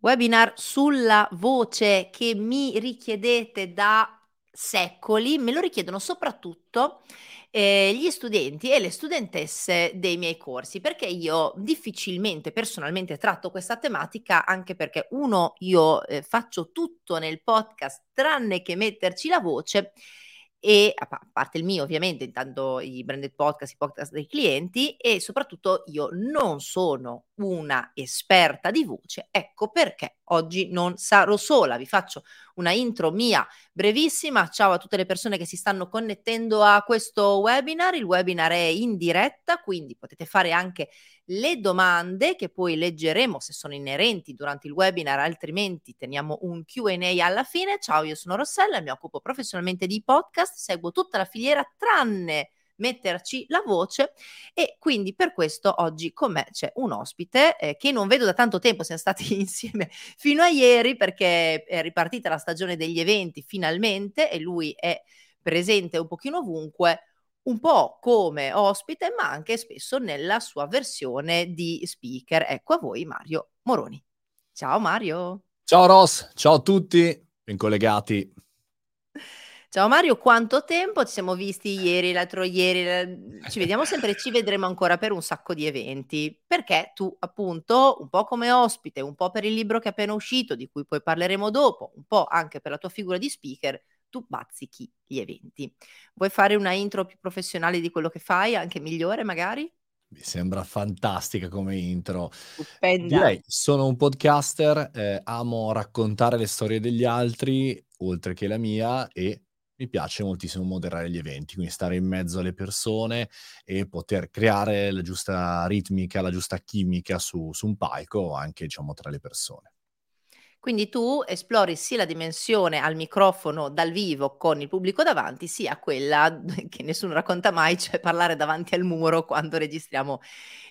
Webinar sulla voce che mi richiedete da secoli, me lo richiedono soprattutto eh, gli studenti e le studentesse dei miei corsi, perché io difficilmente personalmente tratto questa tematica, anche perché uno, io eh, faccio tutto nel podcast tranne che metterci la voce e a parte il mio ovviamente, intanto i branded podcast, i podcast dei clienti e soprattutto io non sono una esperta di voce, ecco perché oggi non sarò sola, vi faccio una intro mia brevissima, ciao a tutte le persone che si stanno connettendo a questo webinar, il webinar è in diretta, quindi potete fare anche le domande che poi leggeremo se sono inerenti durante il webinar, altrimenti teniamo un QA alla fine. Ciao, io sono Rossella, mi occupo professionalmente di podcast, seguo tutta la filiera tranne metterci la voce e quindi per questo oggi con me c'è un ospite eh, che non vedo da tanto tempo, siamo stati insieme fino a ieri perché è ripartita la stagione degli eventi finalmente e lui è presente un pochino ovunque un po' come ospite, ma anche spesso nella sua versione di speaker. Ecco a voi Mario Moroni. Ciao Mario. Ciao Ross, ciao a tutti, ben collegati. Ciao Mario, quanto tempo? Ci siamo visti ieri, l'altro ieri, ci vediamo sempre e ci vedremo ancora per un sacco di eventi, perché tu appunto un po' come ospite, un po' per il libro che è appena uscito, di cui poi parleremo dopo, un po' anche per la tua figura di speaker, tu bazzichi gli eventi. Vuoi fare una intro più professionale di quello che fai, anche migliore magari? Mi sembra fantastica come intro. Stupenda. Direi, sono un podcaster, eh, amo raccontare le storie degli altri, oltre che la mia, e mi piace moltissimo moderare gli eventi, quindi stare in mezzo alle persone e poter creare la giusta ritmica, la giusta chimica su, su un palco, anche diciamo tra le persone. Quindi tu esplori sia la dimensione al microfono dal vivo con il pubblico davanti, sia quella che nessuno racconta mai, cioè parlare davanti al muro quando registriamo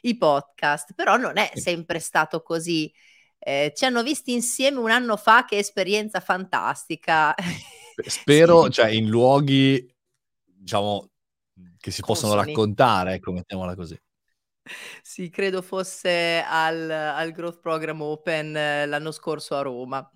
i podcast. Però non è sempre stato così. Eh, ci hanno visti insieme un anno fa, che esperienza fantastica. Spero, sì. cioè, in luoghi, diciamo, che si possono raccontare, ecco, mettiamola così. Sì, credo fosse al, al Growth Program Open eh, l'anno scorso a Roma.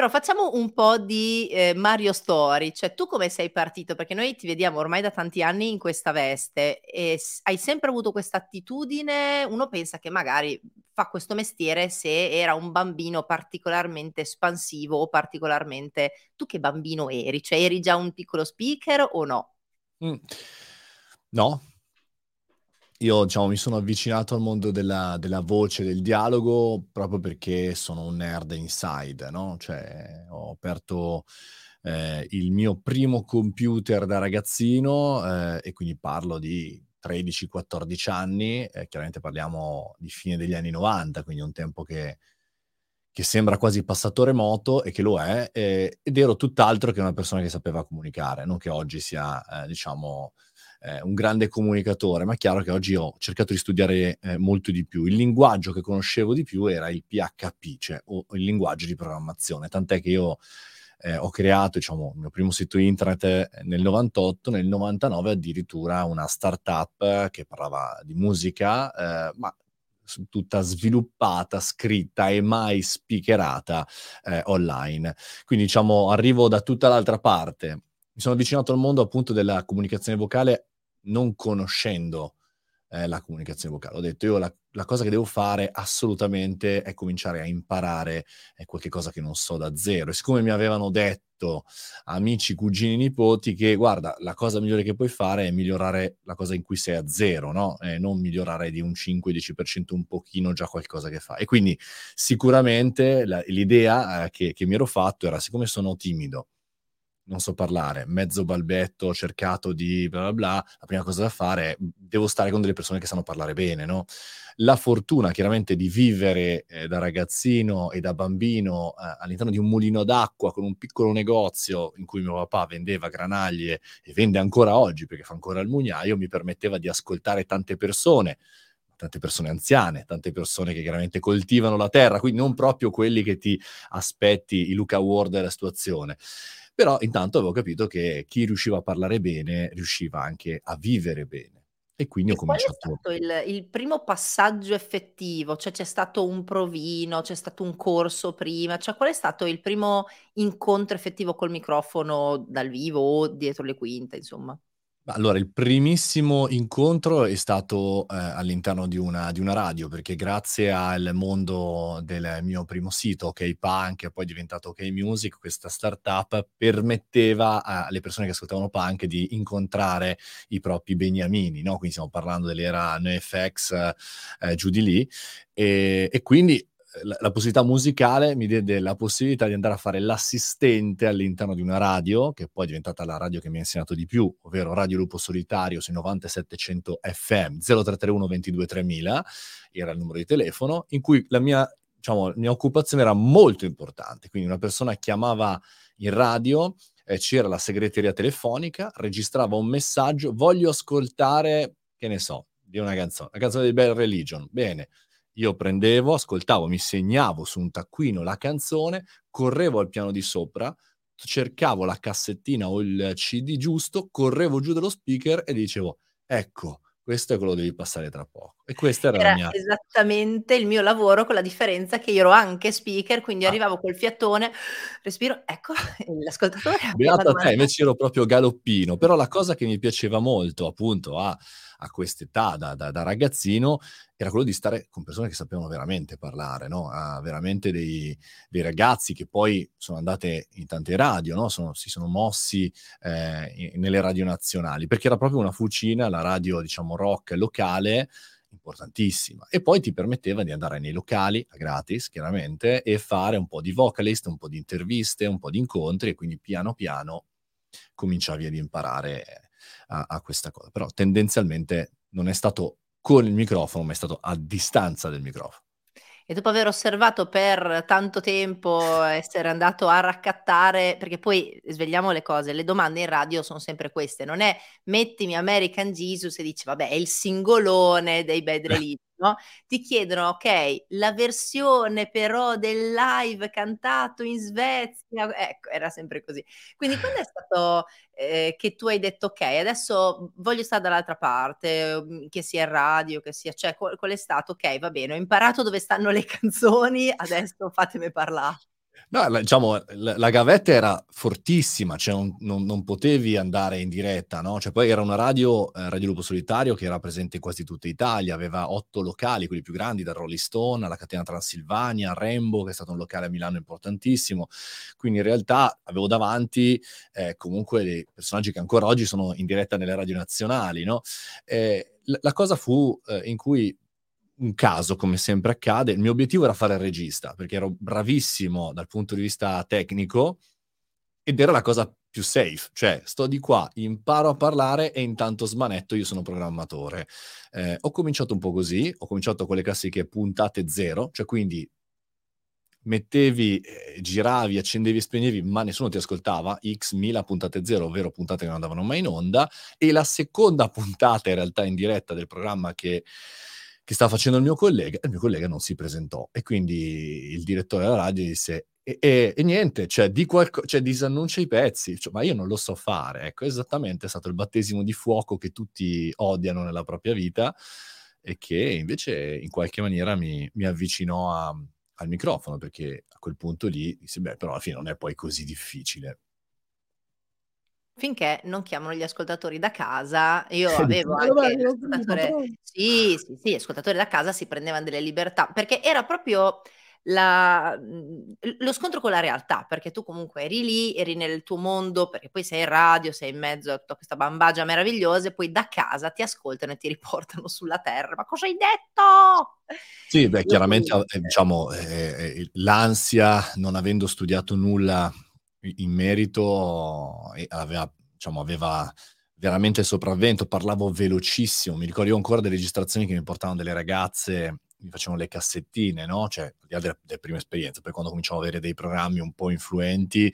Però facciamo un po' di eh, Mario Story, cioè tu come sei partito? Perché noi ti vediamo ormai da tanti anni in questa veste e s- hai sempre avuto questa attitudine, uno pensa che magari fa questo mestiere se era un bambino particolarmente espansivo o particolarmente... Tu che bambino eri? Cioè eri già un piccolo speaker o no? Mm. No, io diciamo, mi sono avvicinato al mondo della, della, voce, del dialogo, proprio perché sono un nerd inside, no? Cioè, ho aperto eh, il mio primo computer da ragazzino eh, e quindi parlo di 13-14 anni, eh, chiaramente parliamo di fine degli anni 90, quindi un tempo che, che sembra quasi passato remoto e che lo è, ed ero tutt'altro che una persona che sapeva comunicare, non che oggi sia, eh, diciamo eh, un grande comunicatore, ma è chiaro che oggi ho cercato di studiare eh, molto di più. Il linguaggio che conoscevo di più era il PHP, cioè o il linguaggio di programmazione, tant'è che io eh, ho creato diciamo, il mio primo sito internet eh, nel 98, nel 99 addirittura una startup che parlava di musica, eh, ma tutta sviluppata, scritta e mai speakerata eh, online. Quindi diciamo arrivo da tutta l'altra parte. Mi sono avvicinato al mondo appunto della comunicazione vocale non conoscendo eh, la comunicazione vocale. Ho detto io la, la, cosa che devo fare assolutamente è cominciare a imparare eh, qualche cosa che non so da zero. E siccome mi avevano detto amici, cugini, nipoti che guarda, la cosa migliore che puoi fare è migliorare la cosa in cui sei a zero, no? Eh, non migliorare di un 5-10% un pochino già qualcosa che fa. E quindi sicuramente la, l'idea eh, che, che mi ero fatto era siccome sono timido, non so parlare, mezzo balbetto, ho cercato di bla bla bla, la prima cosa da fare è devo stare con delle persone che sanno parlare bene, no? La fortuna chiaramente di vivere eh, da ragazzino e da bambino eh, all'interno di un mulino d'acqua con un piccolo negozio in cui mio papà vendeva granaglie e vende ancora oggi perché fa ancora il mugnaio, mi permetteva di ascoltare tante persone, tante persone anziane, tante persone che chiaramente coltivano la terra, quindi non proprio quelli che ti aspetti i Luca Ward della situazione. Però intanto avevo capito che chi riusciva a parlare bene riusciva anche a vivere bene. E quindi ho E qual è cominciato stato il il primo passaggio effettivo? Cioè, c'è stato un provino, c'è stato un corso prima, cioè qual è stato il primo incontro effettivo col microfono dal vivo o dietro le quinte, insomma? Allora, il primissimo incontro è stato, ehm, all'interno di una di una radio, perché grazie al mondo del mio primo sito, OkPunk, che poi è diventato OkMusic, questa startup permetteva alle persone che ascoltavano punk di incontrare i propri beniamini, no, quindi stiamo parlando dell'era NoFX, ehm, giù di lì, ehm, e quindi la la possibilità musicale mi diede la possibilità di andare a fare l'assistente all'interno di una radio, che poi è diventata la radio che mi ha insegnato di più, ovvero Radio Lupo Solitario sui 9700 FM, 0331 22 3000 era il numero di telefono, in cui la mia diciamo, la mia occupazione era molto importante. Quindi una persona chiamava in radio, ehm, c'era la segreteria telefonica, registrava un messaggio: "Voglio ascoltare", che ne so, di una canzone, la canzone dei Bad Religion. Bene, io prendevo, ascoltavo, mi segnavo su un taccuino la canzone, correvo al piano di sopra, cercavo la cassettina o il CD giusto, correvo giù dallo speaker e dicevo: "Ecco, questo è quello devi passare tra poco". E questa era la Era mia esattamente il mio lavoro, con la differenza che io ero anche speaker, quindi Ah. arrivavo col fiatone, respiro, ecco, l'ascoltatore Beato a te, invece ero proprio galoppino. Però la cosa che mi piaceva molto, appunto, a a quest'età da da da ragazzino, era quello di stare con persone che sapevano veramente parlare, no, a veramente dei dei ragazzi che poi sono andate in tante radio, no, sono si sono mossi, i nelle radio nazionali, perché era proprio una fucina, la radio, diciamo, rock locale, importantissima. E poi ti permetteva di andare nei locali, gratis chiaramente, e fare un po' di vocalist, un po' di interviste, un po' di incontri e quindi piano piano cominciavi ad imparare a a questa cosa. Però tendenzialmente non è stato con il microfono, ma è stato a distanza del microfono. E dopo aver osservato per tanto tempo, essere andato a raccattare perché poi svegliamo le cose, le domande in radio son sempre queste, non è: "Mettimi American Jesus" e dici: "Vabbè, è il singolone dei Bad Religion", no, ti chiedono: "Okay, la versione però del live cantato in Svezia", ecco, era sempre così. Quindi quando è stato, ehm, che tu hai detto: "Okay, adesso voglio sta dall'altra parte", uhm, che sia radio, che sia cioè qual qual è stato: "Okay, va bene, ho imparato dove stanno le canzoni, adesso fatemi parlà"? No, la diciamo, la gavetta era fortissima, cioè non non non potevi andare in diretta, no, cioè poi era una radio, ehm, Radio Lupo Solitario, che era presente in quasi tutta Italia, aveva 8 locali, quelli più grandi, dal Rolling Stone alla catena Transilvania, Rainbow, che è stato un locale a Milano importantissimo. Quindi in realtà avevo davanti, ehm, comunque dei personaggi che ancora oggi sono in diretta nelle radio nazionali, no, ehm, l la cosa fu, ehm, in cui un caso, come sempre accade, il mio obiettivo era fare il regista, perché ero bravissimo dal punto di vista tecnico ed era la cosa più safe, cioè sto di qua, imparo a parlare e intanto smanetto, io sono programmatore. Ehm, ho cominciato un po' così, ho cominciato con le classiche puntate 0, cioè quindi mettevi, ehm, giravi, accendevi e spegnevi, ma nessuno ti ascoltava, X mila puntate 0, ovvero puntate che non andavano mai in onda, e la seconda puntata in realtà in diretta del programma che che stava facendo il mio collega, e il mio collega non si presentò. E quindi il direttore della radio disse: "E e e niente, cioè di qualco cioè disannuncia i pezzi". Cioè, ma io non lo so fare, ecco. Esattamente, è stato il battesimo di fuoco che tutti odiano nella propria vita e che invece in qualche maniera mi mi avvicinò a al microfono, perché a quel punto lì dissi: "Beh, però alla fine non è poi così difficile". Finché non chiamano gli ascoltatori da casa, io E dici: avevo "Ma dov'è? anche l'ascoltatore sì, sì, sì, ascoltatori da casa si prendevan delle libertà, perché era proprio la mhmm, lo scontro con la realtà, perché tu comunque eri lì, eri nel tuo mondo, perché poi sei in radio, sei in mezzo a tutta questa bambagia meravigliosa e poi da casa ti ascoltano e ti riportano sulla terra: "Ma cosa hai detto?" Sì, beh, chiaramente ehm, comunque diciamo, il l'ansia, non avendo studiato nulla in merito, aveva diciamo, aveva veramente il sopravvento, parlavo velocissimo. Mi ricordo ancora delle registrazioni che mi portavano delle ragazze, mi facevano le cassettine, no, cioè al di là delle prime esperienze, poi quando cominciavo ad avere dei programmi un po' influenti,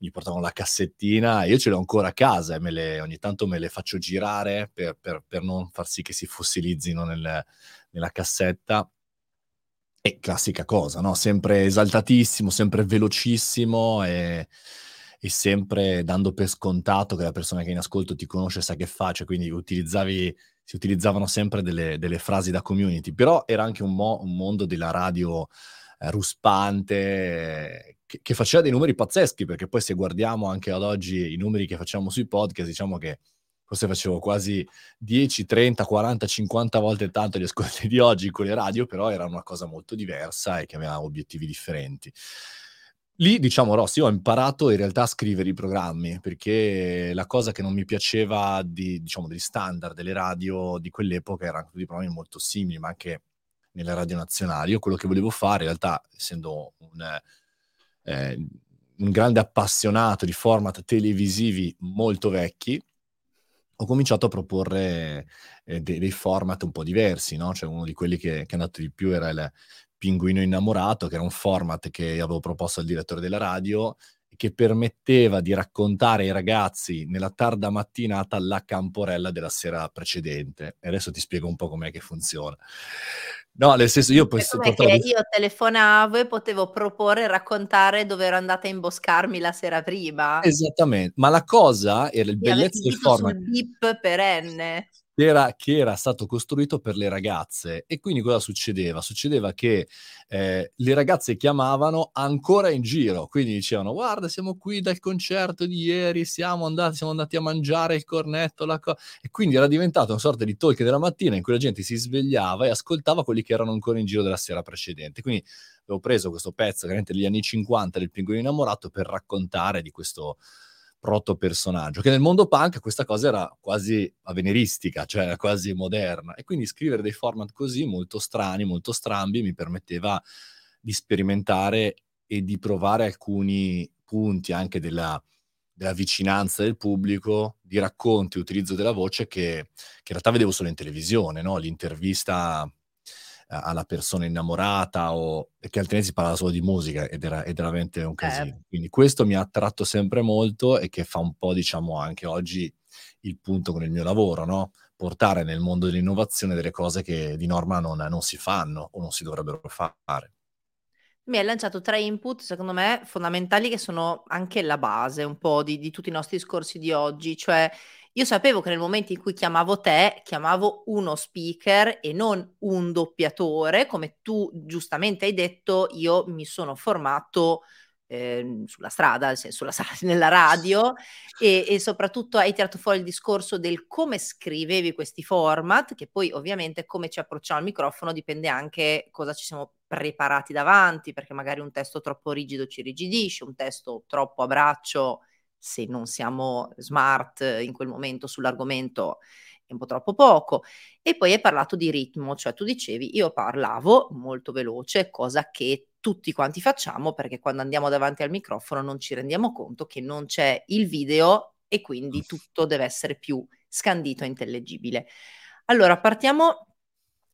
mi portavano la cassettina io ce l'ho ancora a casa e le ogni tanto me le faccio girare per per per non far sì che si fossilizzino nel nella cassetta. E classica cosa, no, sempre esaltatissimo, sempre velocissimo, e e sempre dando per scontato che la persona che è in ascolto ti conosce sa che fa, cioè quindi utilizzavi, si utilizzavano sempre delle, delle frasi da community, però era anche un, mo- un mondo della radio eh, ruspante che, che, faceva dei numeri pazzeschi, perché poi se guardiamo anche ad oggi i numeri che facciamo sui podcast, diciamo che forse facevo quasi 10, 30, 40, 50 volte tanto gli ascolti di oggi con le radio, però era una cosa molto diversa e che aveva obiettivi differenti. Lì, diciamo, Rossi, io ho imparato in realtà a scrivere i programmi, perché la cosa che non mi piaceva di, diciamo, degli standard delle radio di quell'epoca erano tutti programmi molto simili, ma anche nelle radio nazionali. Io quello che volevo fare, in realtà, essendo un, eh, un grande appassionato di format televisivi molto vecchi, ho cominciato a proporre eh, dei, dei, format un po' diversi, no? Cioè uno di quelli che, che è andato di più era il Pinguino Innamorato, che era un format che avevo proposto al direttore della radio che permetteva di raccontare ai ragazzi nella tarda mattinata la camporella della sera precedente. E adesso ti spiego un po' com'è che funziona. No, nel senso io poi... Perché io telefonavo e potevo proporre e raccontare dove ero andata a imboscarmi la sera prima. Esattamente, ma la cosa era il bellezza del format... sul bip perenne era, che era stato costruito per le ragazze. E quindi cosa succedeva? Succedeva che eh, le ragazze chiamavano ancora in giro, quindi dicevano guarda siamo qui dal concerto di ieri, siamo andati, siamo andati a mangiare il cornetto, la co-". e quindi era diventato una sorta di talk della mattina in cui la gente si svegliava e ascoltava quelli che erano ancora in giro della sera precedente. Quindi avevo preso questo pezzo veramente degli anni 50 del pinguino innamorato per raccontare di questo proto personaggio, che nel mondo punk questa cosa era quasi avveniristica, cioè quasi moderna. E quindi scrivere dei format così, molto strani, molto strambi, mi permetteva di sperimentare e di provare alcuni punti anche della, della vicinanza del pubblico, di racconti, utilizzo della voce che, che in realtà vedevo solo in televisione, no? l'intervista alla persona innamorata o che altrimenti si parlava solo di musica ed era, ed era veramente un casino. Eh. Quindi questo mi ha attratto sempre molto e che fa un po', diciamo, anche oggi il punto con il mio lavoro, no? Portare nel mondo dell'innovazione delle cose che di norma non, non si fanno o non si dovrebbero fare. Mi hai lanciato tre input, secondo me, fondamentali che sono anche la base un po' di, di tutti i nostri discorsi di oggi, cioè io sapevo che nel momento in cui chiamavo te, chiamavo uno speaker e non un doppiatore, come tu giustamente hai detto, io mi sono formato eh, sulla strada, nel senso la, nella radio e, e, soprattutto hai tirato fuori il discorso del come scrivevi questi format, che poi ovviamente come ci approcciamo al microfono dipende anche cosa ci siamo preparati davanti, perché magari un testo troppo rigido ci rigidisce, un testo troppo a braccio se non siamo smart in quel momento sull'argomento è un po' troppo poco. E poi hai parlato di ritmo, cioè tu dicevi io parlavo molto veloce, cosa che tutti quanti facciamo perché quando andiamo davanti al microfono non ci rendiamo conto che non c'è il video e quindi tutto deve essere più scandito e intellegibile. Allora, partiamo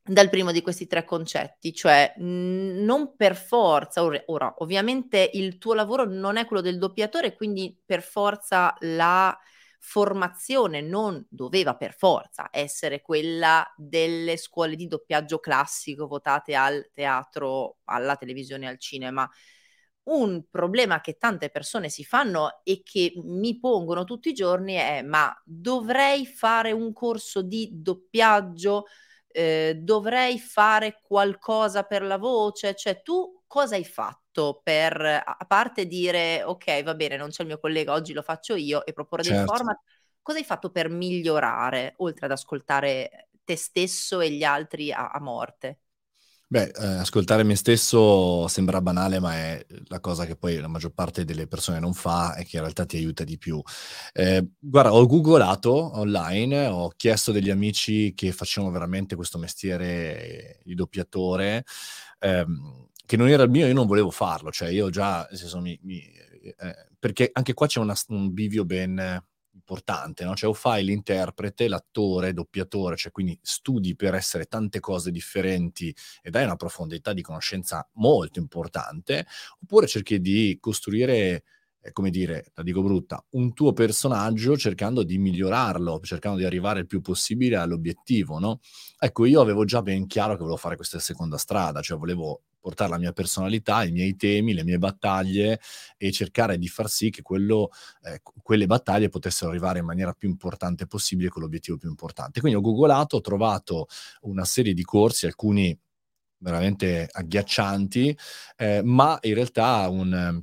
dal primo di questi tre concetti, cioè non per forza, ora, ovviamente il tuo lavoro non è quello del doppiatore, quindi per forza la formazione non doveva per forza essere quella delle scuole di doppiaggio classico votate al teatro, alla televisione, al cinema. Un problema che tante persone si fanno e che mi pongono tutti i giorni è ma dovrei fare un corso di doppiaggio? Eh, dovrei fare qualcosa per la voce? Cioè, tu cosa hai fatto per, a parte dire, ok, va bene, non c'è il mio collega, oggi lo faccio io e proporre certo. dei format, cosa hai fatto per migliorare, oltre ad ascoltare te stesso e gli altri a, a morte? Beh, eh, ascoltare me stesso sembra banale, ma è la cosa che poi la maggior parte delle persone non fa e che in realtà ti aiuta di più. Eh, guarda, ho googolato online, ho chiesto degli amici che facevano veramente questo mestiere di doppiatore, ehm, che non era il mio, io non volevo farlo, cioè io già, nel senso, mi, mi, eh, perché anche qua c'è una, un bivio ben importante, no? Cioè o fai l'interprete, l'attore, doppiatore, cioè quindi studi per essere tante cose differenti e dai una profondità di conoscenza molto importante, oppure cerchi di costruire come dire, la dico brutta, un tuo personaggio cercando di migliorarlo, cercando di arrivare il più possibile all'obiettivo, no? Ecco, io avevo già ben chiaro che volevo fare questa seconda strada, cioè volevo portare la mia personalità, i miei temi, le mie battaglie e cercare di far sì che quello, eh, quelle battaglie potessero arrivare in maniera più importante possibile con l'obiettivo più importante. Quindi ho googolato, ho trovato una serie di corsi, alcuni veramente agghiaccianti, eh, ma in realtà un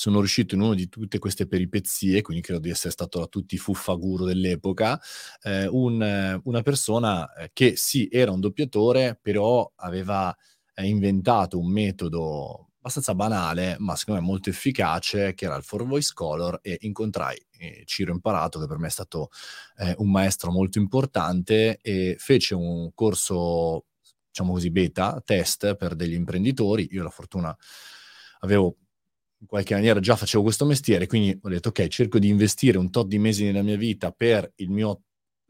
sono riuscito in una di tutte queste peripezie, quindi credo di essere stato a tutti fuffaguro dell'epoca, eh, un, una persona eh, che sì, era un doppiatore, però aveva eh, inventato un metodo abbastanza banale, ma secondo me molto efficace, che era il For Voice Color, e incontrai eh, Ciro Imparato, che per me è stato eh, un maestro molto importante, e fece un corso, diciamo così, beta, test per degli imprenditori. Io la fortuna avevo in qualche maniera già facevo questo mestiere, quindi ho detto ok, cerco di investire un tot di mesi nella mia vita per il mio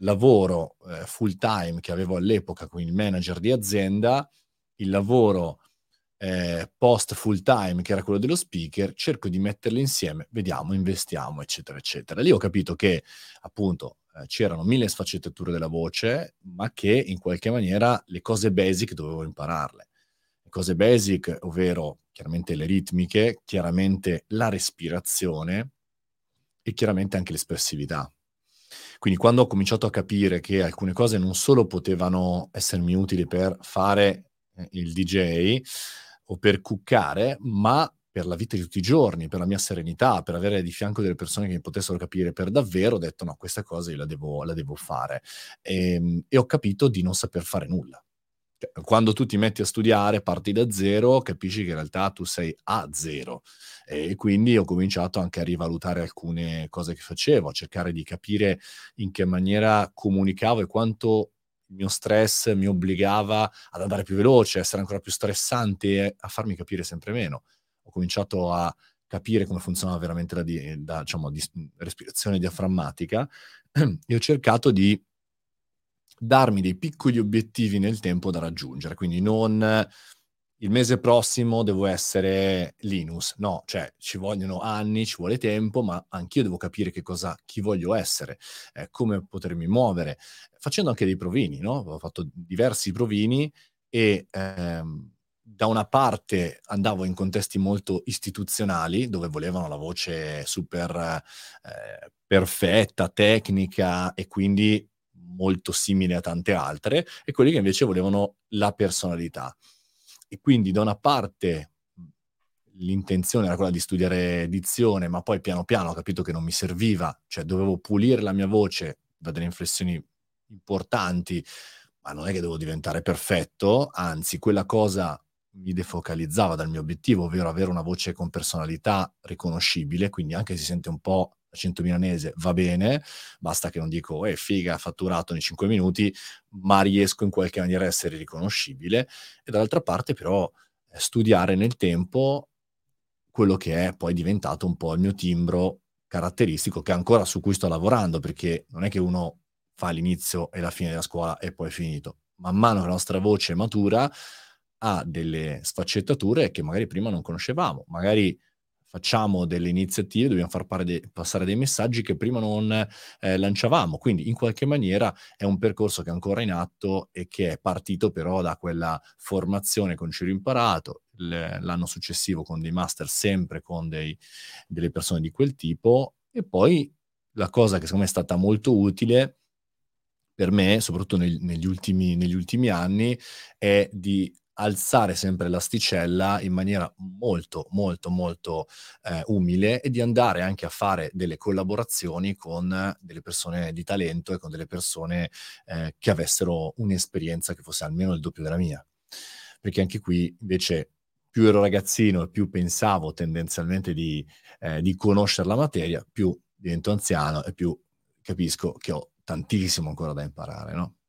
lavoro eh, full time che avevo all'epoca con il manager di azienda, il lavoro eh, post full time che era quello dello speaker, cerco di metterli insieme, vediamo, investiamo, eccetera, eccetera. Lì ho capito che appunto eh, c'erano mille sfaccettature della voce, ma che in qualche maniera le cose basic dovevo impararle. Le cose basic, ovvero chiaramente le ritmiche, chiaramente la respirazione e chiaramente anche l'espressività. Quindi quando ho cominciato a capire che alcune cose non solo potevano essermi utili per fare eh, il DJ o per cuccare, ma per la vita di tutti i giorni, per la mia serenità, per avere di fianco delle persone che mi potessero capire per davvero, ho detto no, questa cosa io la devo, la devo fare. E, ehm, e ho capito di non saper fare nulla. Cioè, quando tu ti metti a studiare, parti da zero, capisci che in realtà tu sei a zero. E quindi ho cominciato anche a rivalutare alcune cose che facevo, a cercare di capire in che maniera comunicavo e quanto il mio stress mi obbligava ad andare più veloce, a essere ancora più stressante e a farmi capire sempre meno. Ho cominciato a capire come funzionava veramente la di, da, diciamo, di respirazione diaframmatica e ho cercato di darmi dei piccoli obiettivi nel tempo da raggiungere, quindi non il mese prossimo devo essere Linus, no, cioè ci vogliono anni, ci vuole tempo, ma anch'io devo capire che cosa, chi voglio essere, eh, come potermi muovere, facendo anche dei provini, no? Ho fatto diversi provini e ehm, da una parte andavo in contesti molto istituzionali dove volevano la voce super eh, perfetta, tecnica e quindi molto simile a tante altre, e quelli che invece volevano la personalità. E quindi da una parte l'intenzione era quella di studiare edizione, ma poi piano piano ho capito che non mi serviva, cioè dovevo pulire la mia voce da delle inflessioni importanti, ma non è che dovevo diventare perfetto, anzi quella cosa mi defocalizzava dal mio obiettivo, ovvero avere una voce con personalità riconoscibile, quindi anche si sente un po' accento milanese va bene, basta che non dico, eh, figa, fatturato in 5 minuti, ma riesco in qualche maniera a essere riconoscibile. E dall'altra parte però eh, studiare nel tempo quello che è poi diventato un po' il mio timbro caratteristico, che ancora su cui sto lavorando, perché non è che uno fa l'inizio e la fine della scuola e poi è finito. Man mano che la nostra voce matura, ha delle sfaccettature che magari prima non conoscevamo, magari facciamo delle iniziative, dobbiamo far de- passare dei messaggi che prima non eh, lanciavamo. Quindi in qualche maniera è un percorso che è ancora in atto e che è partito però da quella formazione con Ciro Imparato, l- l'anno successivo con dei master sempre con dei, delle persone di quel tipo e poi la cosa che secondo me è stata molto utile per me, soprattutto nel, negli, ultimi, negli ultimi anni, è di alzare sempre l'asticella in maniera molto, molto, molto eh, umile e di andare anche a fare delle collaborazioni con delle persone di talento e con delle persone eh, che avessero un'esperienza che fosse almeno il doppio della mia. Perché anche qui invece più ero ragazzino e più pensavo tendenzialmente di, eh, di conoscere la materia, più divento anziano e più capisco che ho tantissimo ancora da imparare, no?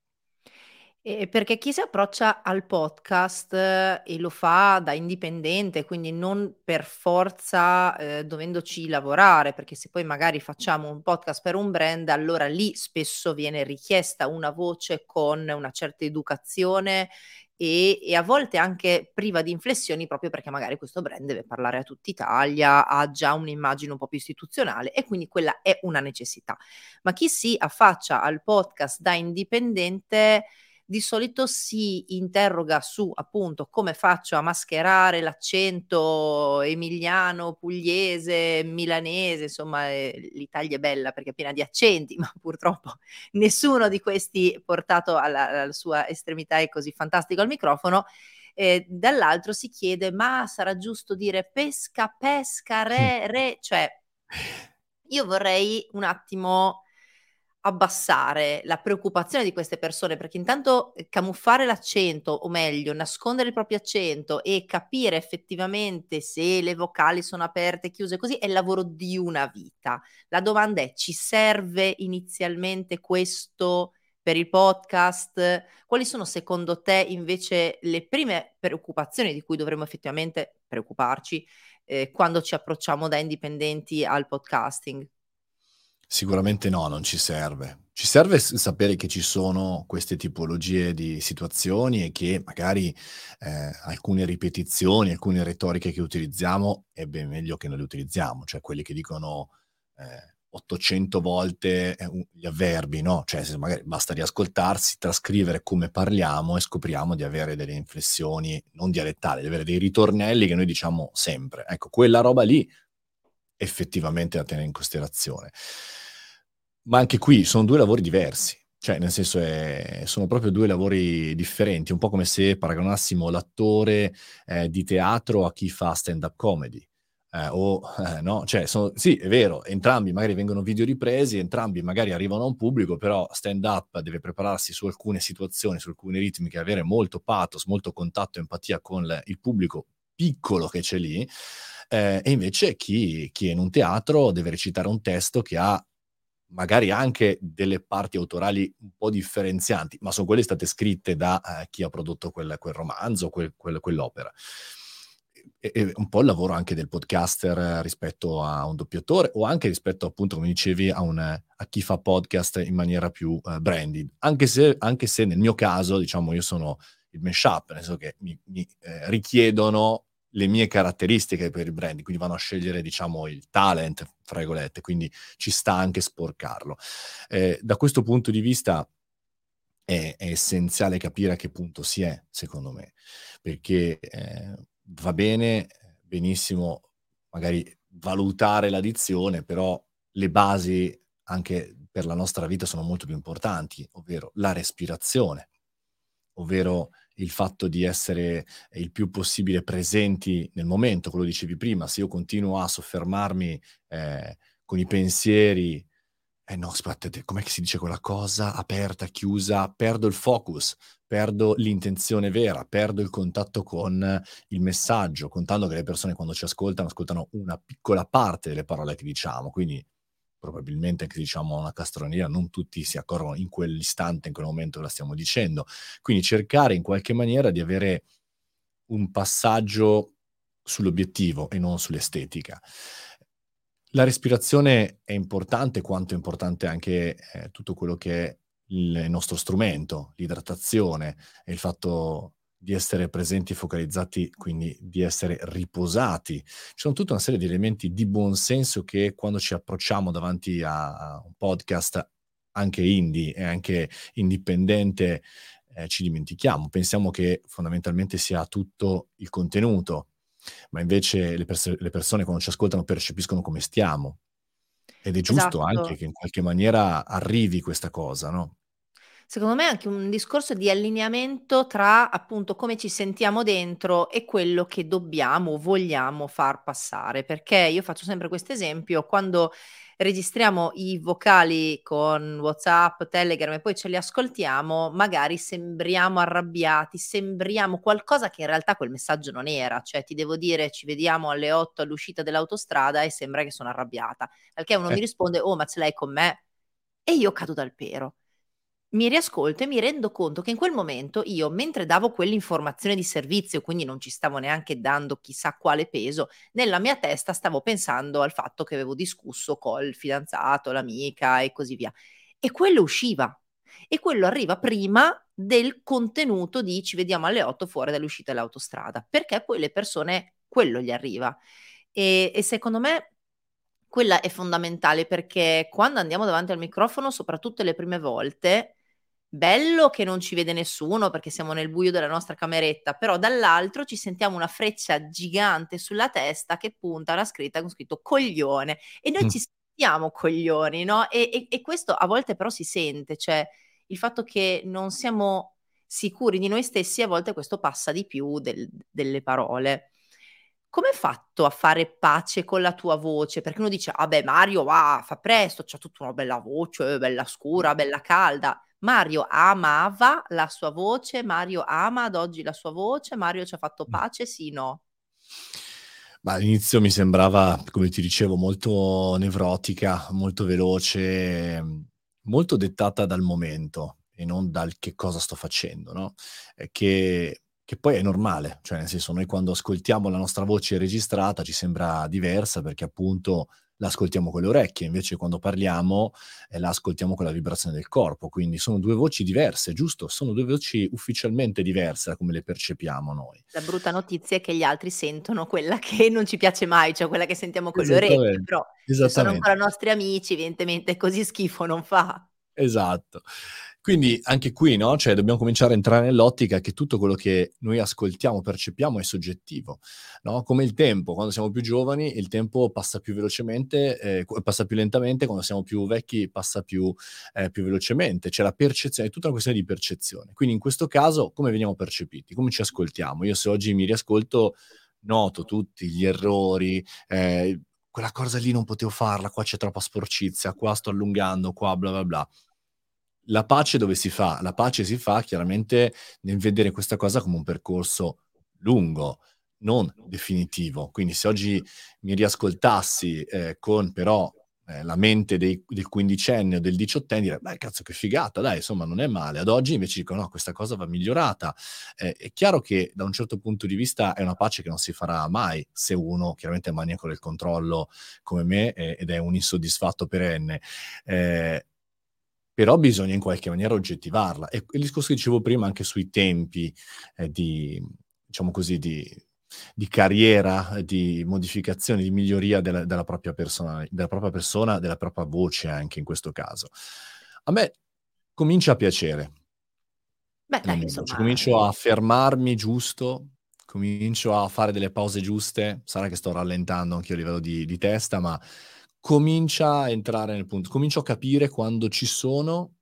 E perché chi si approccia al podcast eh, e lo fa da indipendente, quindi non per forza, ehm, dovendoci lavorare, perché se poi magari facciamo un podcast per un brand, allora lì spesso viene richiesta una voce con una certa educazione e e a volte anche priva di inflessioni, proprio perché magari questo brand deve parlare a tutta Italia, ha già un'immagine un po' più istituzionale e quindi quella è una necessità. Ma chi si affaccia al podcast da indipendente di solito si interroga su appunto come faccio a mascherare l'accento emiliano, pugliese, milanese, insomma eh, l'Italia è bella perché è piena di accenti, ma purtroppo nessuno di questi portato alla, alla sua estremità è così fantastico al microfono. Eh, dall'altro si chiede ma sarà giusto dire pesca, pesca, re, re, cioè io vorrei un attimo abbassare la preoccupazione di queste persone, perché intanto eh, camuffare l'accento, o meglio, nascondere il proprio accento e capire effettivamente se le vocali sono aperte, chiuse, così è il lavoro di una vita. La domanda è: ci serve inizialmente questo per il podcast? Quali sono secondo te invece le prime preoccupazioni di cui dovremmo effettivamente preoccuparci eh, quando ci approcciamo da indipendenti al podcasting? Sicuramente no, non ci serve. Ci serve sapere che ci sono queste tipologie di situazioni e che magari eh, alcune ripetizioni, alcune retoriche che utilizziamo è ben meglio che non le utilizziamo, cioè quelli che dicono eh, 800 volte eh, gli avverbi, no? Cioè magari basta riascoltarsi, trascrivere come parliamo e scopriamo di avere delle inflessioni non dialettali, di avere dei ritornelli che noi diciamo sempre. Ecco, quella roba lì effettivamente da tenere in considerazione. Ma anche qui sono due lavori diversi, cioè nel senso è, sono proprio due lavori differenti, un po' come se paragonassimo l'attore eh, di teatro a chi fa stand-up comedy. Eh, o eh, no, cioè sono, sì, è vero, entrambi magari vengono video ripresi, entrambi magari arrivano a un pubblico, però stand up deve prepararsi su alcune situazioni, su alcune ritmiche, avere molto pathos, molto contatto e empatia con il pubblico piccolo che c'è lì, eh, e invece chi, chi è in un teatro deve recitare un testo che ha magari anche delle parti autorali un po' differenzianti, ma sono quelle state scritte da eh, chi ha prodotto quel, quel romanzo, quel, quel, quell'opera. E, e, un po' il lavoro anche del podcaster rispetto a un doppiatore o anche rispetto appunto, come dicevi, a, un, a chi fa podcast in maniera più uh, branded. Anche se, anche se, nel mio caso, diciamo, io sono il mashup, nel senso che mi, mi eh, richiedono le mie caratteristiche per il branding, quindi vanno a scegliere, diciamo, il talent, fra virgolette, quindi ci sta anche sporcarlo. Eh, da questo punto di vista è, è, essenziale capire a che punto si è, secondo me, perché eh, va bene, benissimo, magari valutare l'addizione, però le basi anche per la nostra vita sono molto più importanti, ovvero la respirazione, ovvero il fatto di essere il più possibile presenti nel momento, quello dicevi prima, se io continuo a soffermarmi eh, con i pensieri, eh no, aspettate, com'è che si dice quella cosa? Aperta, chiusa, perdo il focus, perdo l'intenzione vera, perdo il contatto con il messaggio, contando che le persone quando ci ascoltano ascoltano una piccola parte delle parole che diciamo, quindi probabilmente anche diciamo una castroneria, non tutti si accorgono in quell'istante, in quel momento la stiamo dicendo. Quindi cercare in qualche maniera di avere un passaggio sull'obiettivo e non sull'estetica. La respirazione è importante quanto è importante anche eh, tutto quello che è il nostro strumento, l'idratazione e il fatto di essere presenti focalizzati, quindi di essere riposati. Ci sono tutta una serie di elementi di buonsenso che quando ci approcciamo davanti a un podcast anche indie e anche indipendente eh, ci dimentichiamo. Pensiamo che fondamentalmente sia tutto il contenuto, ma invece le, pers- le persone quando ci ascoltano percepiscono come stiamo. Ed è giusto esatto. anche che in qualche maniera arrivi questa cosa, no? Secondo me è anche un discorso di allineamento tra appunto come ci sentiamo dentro e quello che dobbiamo vogliamo far passare. Perché io faccio sempre questo esempio, quando registriamo i vocali con WhatsApp, Telegram e poi ce li ascoltiamo, magari sembriamo arrabbiati, sembriamo qualcosa che in realtà quel messaggio non era, cioè ti devo dire ci vediamo alle 8 all'uscita dell'autostrada e sembra che sono arrabbiata, perché uno eh. mi risponde "Oh, ma ce l'hai con me?" E io cado dal pero mi riascolto e mi rendo conto che in quel momento io, mentre davo quell'informazione di servizio, quindi non ci stavo neanche dando chissà quale peso, nella mia testa stavo pensando al fatto che avevo discusso col fidanzato, l'amica e così via. E quello usciva. E quello arriva prima del contenuto di ci vediamo alle 8 fuori dall'uscita dell'autostrada, perché poi le persone quello gli arriva. E, e secondo me quella è fondamentale perché quando andiamo davanti al microfono, soprattutto le prime volte, bello che non ci vede nessuno perché siamo nel buio della nostra cameretta, però dall'altro ci sentiamo una freccia gigante sulla testa che punta una scritta con scritto coglione e noi mm. ci sentiamo coglioni, no? E, e, e questo a volte però si sente, cioè il fatto che non siamo sicuri di noi stessi, a volte questo passa di più del, delle parole. Come hai fatto a fare pace con la tua voce? Perché uno dice, vabbè, Mario va, fa presto, c'ha tutta una bella voce, bella scura, bella calda. Mario amava la sua voce, Mario ama ad oggi la sua voce, Mario ci ha fatto pace, sì, no? Ma all'inizio mi sembrava, come ti dicevo, molto nevrotica, molto veloce, molto dettata dal momento e non dal che cosa sto facendo, no? Che, che, poi è normale, cioè nel senso noi quando ascoltiamo la nostra voce registrata ci sembra diversa perché appunto l'ascoltiamo con le orecchie, invece quando parliamo eh, la ascoltiamo con la vibrazione del corpo, quindi sono due voci diverse, giusto? Sono due voci ufficialmente diverse da come le percepiamo noi. La brutta notizia è che gli altri sentono quella che non ci piace mai, cioè quella che sentiamo con le orecchie, però se sono ancora nostri amici, evidentemente così schifo non fa. Esatto. Quindi anche qui, no? Cioè dobbiamo cominciare a entrare nell'ottica che tutto quello che noi ascoltiamo, percepiamo è soggettivo, no? Come il tempo, quando siamo più giovani il tempo passa più velocemente, eh, passa più lentamente, quando siamo più vecchi passa più, eh, più velocemente. C'è la percezione, è tutta una questione di percezione. Quindi in questo caso come veniamo percepiti? Come ci ascoltiamo? Io se oggi mi riascolto noto tutti gli errori, eh, quella cosa lì non potevo farla, qua c'è troppa sporcizia, qua sto allungando, qua bla bla bla la pace dove si fa? La pace si fa chiaramente nel vedere questa cosa come un percorso lungo, non definitivo. Quindi se oggi mi riascoltassi eh, con però eh, la mente dei, del quindicenne o del diciottenne, direi, beh, cazzo che figata, dai, insomma, non è male. Ad oggi invece dico, no, questa cosa va migliorata. Eh, è chiaro che da un certo punto di vista è una pace che non si farà mai se uno chiaramente è maniaco del controllo come me eh, ed è un insoddisfatto perenne. Però bisogna in qualche maniera oggettivarla. E il discorso che dicevo prima anche sui tempi eh, di, diciamo così, di, di, carriera, di modificazione, di miglioria della, della, propria persona, della propria persona, della propria voce anche in questo caso. A me comincia a piacere. Beh, dai, insomma... Cioè, comincio a fermarmi giusto, comincio a fare delle pause giuste, sarà che sto rallentando anche a livello di, di testa, ma comincia a entrare nel punto, comincio a capire quando ci sono,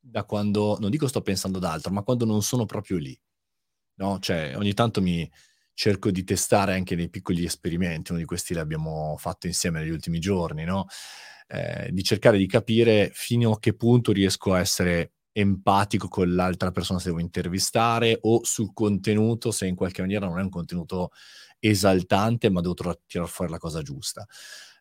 da quando, non dico sto pensando ad altro, ma quando non sono proprio lì. No? Cioè, ogni tanto mi cerco di testare anche dei piccoli esperimenti, uno di questi li abbiamo fatto insieme negli ultimi giorni, no? eh, di cercare di capire fino a che punto riesco a essere empatico con l'altra persona se devo intervistare o sul contenuto se in qualche maniera non è un contenuto esaltante ma devo tirare fuori la cosa giusta.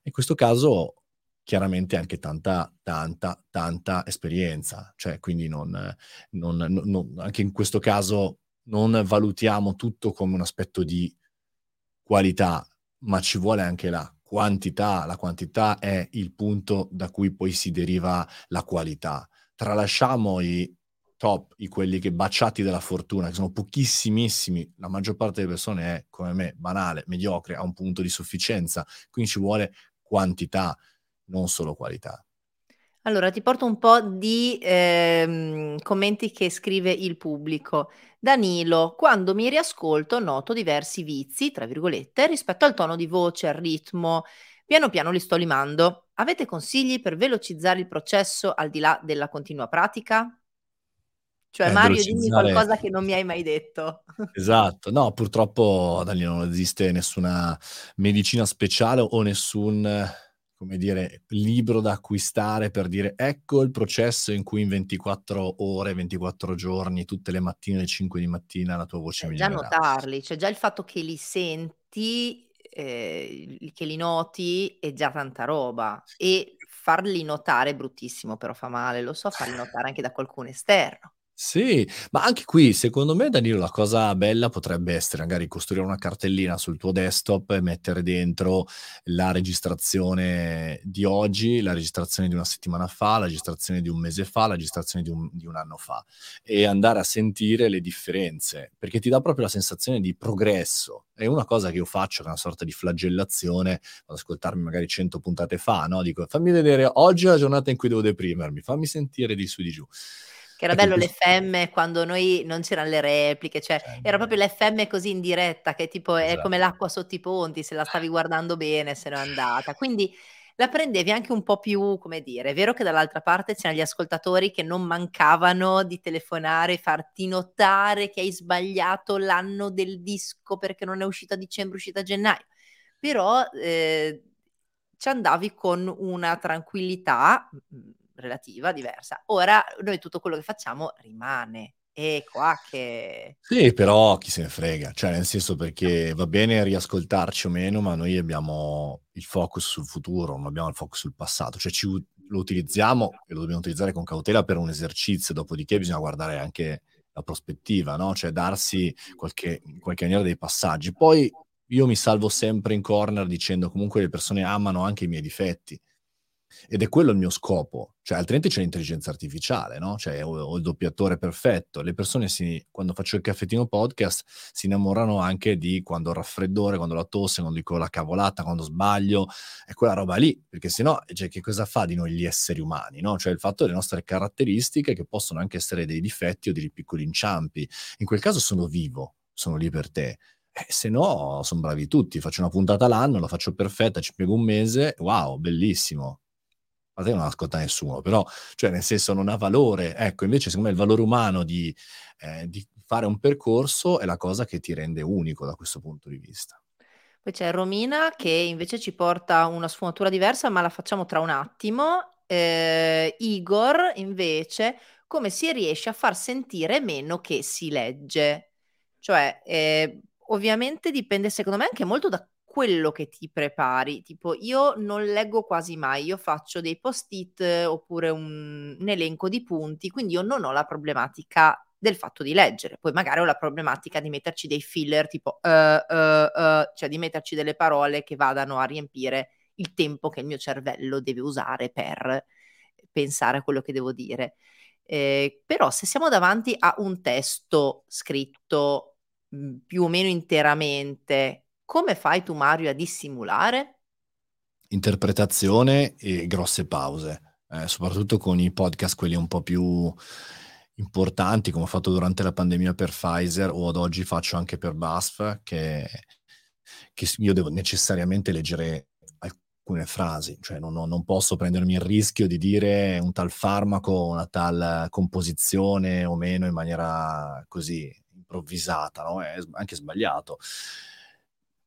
In questo caso chiaramente anche tanta, tanta, tanta esperienza, cioè quindi non, non, non, anche in questo caso non valutiamo tutto come un aspetto di qualità, ma ci vuole anche la quantità. La quantità è il punto da cui poi si deriva la qualità. Tralasciamo i top, i quelli che baciati della fortuna, che sono pochissimissimi, la maggior parte delle persone è, come me, banale, mediocre, a un punto di sufficienza, quindi ci vuole quantità, non solo qualità. Allora, ti porto un po' di ehm, commenti che scrive il pubblico. Danilo, quando mi riascolto noto diversi vizi, tra virgolette, rispetto al tono di voce, al ritmo. Piano piano li sto limando. Avete consigli per velocizzare il processo al di là della continua pratica? Cioè, eh, Mario, dimmi qualcosa che non mi hai mai detto. Esatto, no, purtroppo Daniel non esiste nessuna medicina speciale o nessun, come dire, libro da acquistare per dire ecco il processo in cui in 24 ore, 24 giorni, tutte le mattine alle 5 di mattina la tua voce c'è migliorerà. Già notarli, cioè già il fatto che li senti, eh, che li noti è già tanta roba e farli notare è bruttissimo, però fa male, lo so, farli notare anche da qualcuno esterno. Sì, ma anche qui secondo me Danilo la cosa bella potrebbe essere magari costruire una cartellina sul tuo desktop e mettere dentro la registrazione di oggi, la registrazione di una settimana fa, la registrazione di un mese fa, la registrazione di un, di un anno fa e andare a sentire le differenze perché ti dà proprio la sensazione di progresso. È una cosa che io faccio, che è una sorta di flagellazione, ad ascoltarmi magari 100 puntate fa, no? Dico fammi vedere oggi è la giornata in cui devo deprimermi, fammi sentire di su di giù. Che era bello l'FM quando noi non c'eran le repliche, cioè era proprio l'FM così in diretta che tipo è Esa come l'acqua sotto i ponti, se la stavi guardando bene se n'è andata. Quindi la prendevi anche un po' più come dire, è vero che dall'altra parte c'eran gli ascoltatori che non mancavano di telefonare farti notare che hai sbagliato l'anno del disco perché non è uscito a dicembre, è uscito a gennaio. Però, ehm, ci andavi con una tranquillità, mhmm, relativa, diversa. Ora noi tutto quello che facciamo rimane. È qua che Sì, però chi se ne frega, cioè nel senso perché va bene riascoltarci o meno, ma noi abbiamo il focus sul futuro, non abbiamo il focus sul passato. Cioè ci lo utilizziamo e lo dobbiamo utilizzare con cautela per un esercizio, dopodiché bisogna guardare anche la prospettiva, no, cioè darsi qualche in qualche maniera dei passaggi. Poi io mi salvo sempre in corner dicendo: "Comunque le persone amano anche i miei difetti." Ed è quello il mio scopo, cioè altrimenti c'è l'intelligenza artificiale, no, cioè ho ho il doppiatore perfetto. Le persone si quando faccio il caffettino podcast si innamorano anche di quando ho il raffreddore, quando la tosse, quando dico la cavolata, quando sbaglio, è quella roba lì, perché se no, cioè che cosa fa di noi gli esseri umani, no, cioè il fatto delle nostre caratteristiche che possono anche essere dei difetti o dei piccoli inciampi. In quel caso sono vivo, sono lì per te. Eh, se no son bravi tutti, faccio una puntata l'anno, la faccio perfetta, ci piego un mese, wow, bellissimo. A te non ascolta nessuno, però cioè nel senso non ha valore. Ecco, invece secondo me il valore umano di ehm, di fare un percorso è la cosa che ti rende unico da questo punto di vista. Poi c'è Romina che invece ci porta una sfumatura diversa, ma la facciamo tra un attimo. Ehm, Igor invece: "Come si riesce a far sentire meno che si legge?" Cioè, ehm, ovviamente dipende secondo me anche molto da quello che ti prepari. Tipo io non leggo quasi mai, io faccio dei post-it oppure un un elenco di punti, quindi io non ho la problematica del fatto di leggere. Poi magari ho la problematica di metterci dei filler tipo "uh, uh, uh", cioè di metterci delle parole che vadano a riempire il tempo che il mio cervello deve usare per pensare a quello che devo dire. Ehm, però se siamo davanti a un testo scritto, mhmm, più o meno interamente, come fai tu Mario a dissimulare? Interpretazione e grosse pause, ehm, soprattutto con i podcast quelli un po' più importanti, come ho fatto durante la pandemia per Pfizer o ad oggi faccio anche per BASF, che che io devo necessariamente leggere alcune frasi, cioè no no non posso prendermi il rischio di dire un tal farmaco, una tal composizione o meno in maniera così improvvisata, no, è anche sbagliato.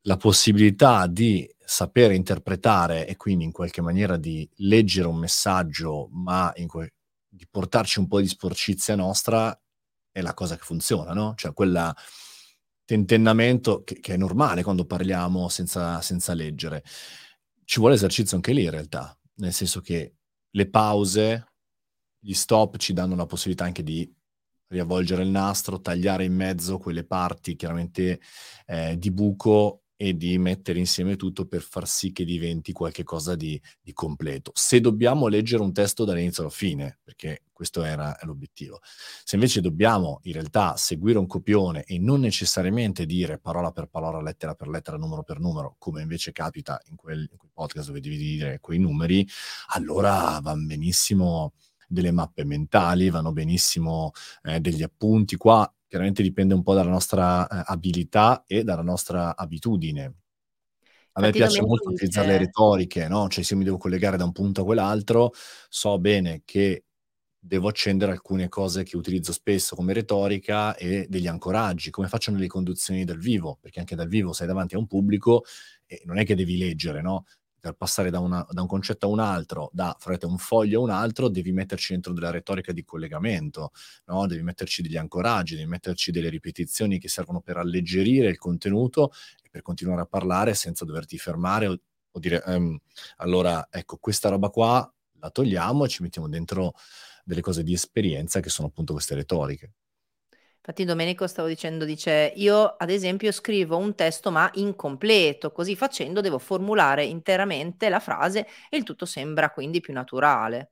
La possibilità di sapere interpretare e quindi in qualche maniera di leggere un messaggio, ma que di portarci un po' di sporcizia nostra è la cosa che funziona, no, cioè quella tentennamento che che è normale quando parliamo senza senza leggere. Ci vuole esercizio anche lì in realtà, nel senso che le pause, gli stop ci danno la possibilità anche di riavvolgere il nastro, tagliare in mezzo quelle parti chiaramente, ehm, di buco e di mettere insieme tutto per far sì che diventi qualche cosa di di completo. Se dobbiamo leggere un testo dall'inizio alla fine, perché questo era l'obiettivo. Se invece dobbiamo in realtà seguire un copione e non necessariamente dire parola per parola, lettera per lettera, numero per numero, come invece capita in quel in quel podcast dove devi dire quei numeri, allora van benissimo delle mappe mentali, vanno benissimo, ehm, degli appunti. Qua chiaramente dipende un po' dalla nostra, ehm, abilità e dalla nostra abitudine. A me piace molto utilizzare le retoriche, no, cioè se io mi devo collegare da un punto a quell'altro, so bene che devo accendere alcune cose che utilizzo spesso come retorica e degli ancoraggi, come faccio nelle conduzioni dal vivo, perché anche dal vivo sei davanti a un pubblico e non è che devi leggere, no, per passare da una da un concetto a un altro, da, virgolette, "un foglio" a un altro, devi metterci dentro della retorica di collegamento, no, devi metterci degli ancoraggi, devi metterci delle ripetizioni che servono per alleggerire il contenuto e per continuare a parlare senza doverti fermare o o dire: "Ehm, allora ecco questa roba qua la togliamo e ci mettiamo dentro delle cose di esperienza che sono appunto queste retoriche." Infatti Domenico stavo dicendo, dice: "Io ad esempio scrivo un testo ma incompleto, così facendo devo formulare interamente la frase e il tutto sembra quindi più naturale."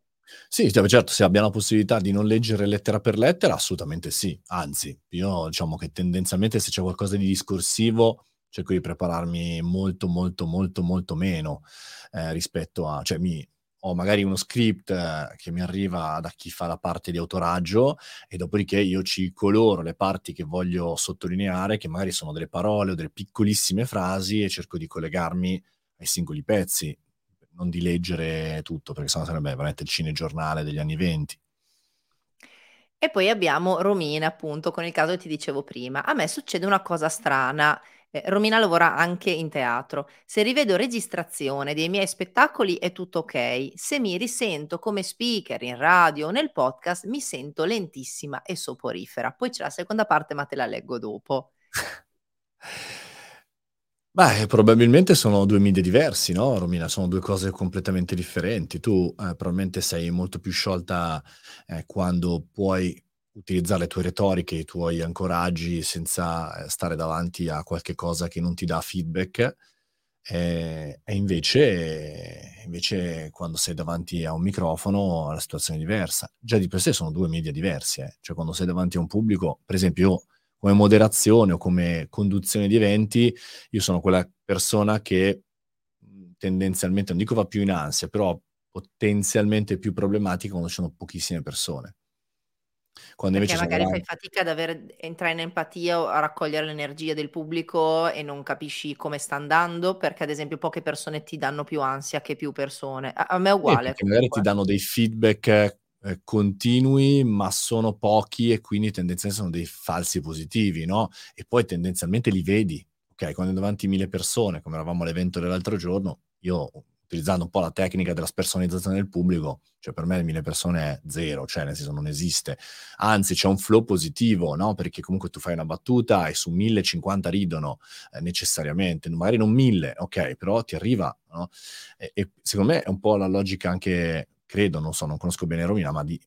Sì, cioè certo, se abbiamo la possibilità di non leggere lettera per lettera, assolutamente sì. Anzi, io diciamo che tendenzialmente se c'è qualcosa di discorsivo cerco di prepararmi molto, molto, molto, molto meno, ehm, rispetto a cioè mi ho magari uno script eh, che mi arriva da chi fa la parte di autoraggio e dopodiché io ci coloro le parti che voglio sottolineare, che magari sono delle parole o delle piccolissime frasi e cerco di collegarmi ai singoli pezzi, non di leggere tutto, perché sennò sarebbe veramente il cinegiornale degli anni venti. E poi abbiamo Romina, appunto, con il caso che ti dicevo prima. A me succede una cosa strana. Eh, Romina lavora anche in teatro. Se rivedo registrazione dei miei spettacoli è tutto ok. Se mi risento come speaker in radio o nel podcast mi sento lentissima e soporifera. Poi c'è la seconda parte, ma te la leggo dopo. Beh, probabilmente sono due media diversi, no, Romina? Sono due cose completamente differenti. Tu eh, probabilmente sei molto più sciolta eh, quando puoi utilizzare le tue retoriche, i tuoi ancoraggi senza eh, stare davanti a qualche cosa che non ti dà feedback. E, e invece, invece, quando sei davanti a un microfono la situazione è diversa. Già di per sé sono due media diversi, eh. cioè quando sei davanti a un pubblico, per esempio io come moderazione o come conduzione di eventi, io sono quella persona che mhmm, tendenzialmente, non dico va più in ansia, però potenzialmente più problematica quando ci sono pochissime persone. Quando Perché magari fai fatica ad avere, entrare in empatia o a raccogliere l'energia del pubblico e non capisci come sta andando, perché ad esempio poche persone ti danno più ansia che più persone. A, a me è uguale. Sì, magari ti danno dei feedback eh, continui, ma sono pochi e quindi tendenzialmente sono dei falsi positivi, no? E poi tendenzialmente li vedi, ok? Quando è davanti mille persone, come eravamo all'evento dell'altro giorno, io utilizzando un po' la tecnica della spersonalizzazione del pubblico, cioè per me le mille persone è zero, cioè nel senso non esiste. Anzi, c'è un flow positivo, no? Perché comunque tu fai una battuta e su 1050 ridono eh, necessariamente, magari non mille, ok, però ti arriva, no? E, e secondo me è un po' la logica anche credo, non so, non conosco bene Romina, ma di,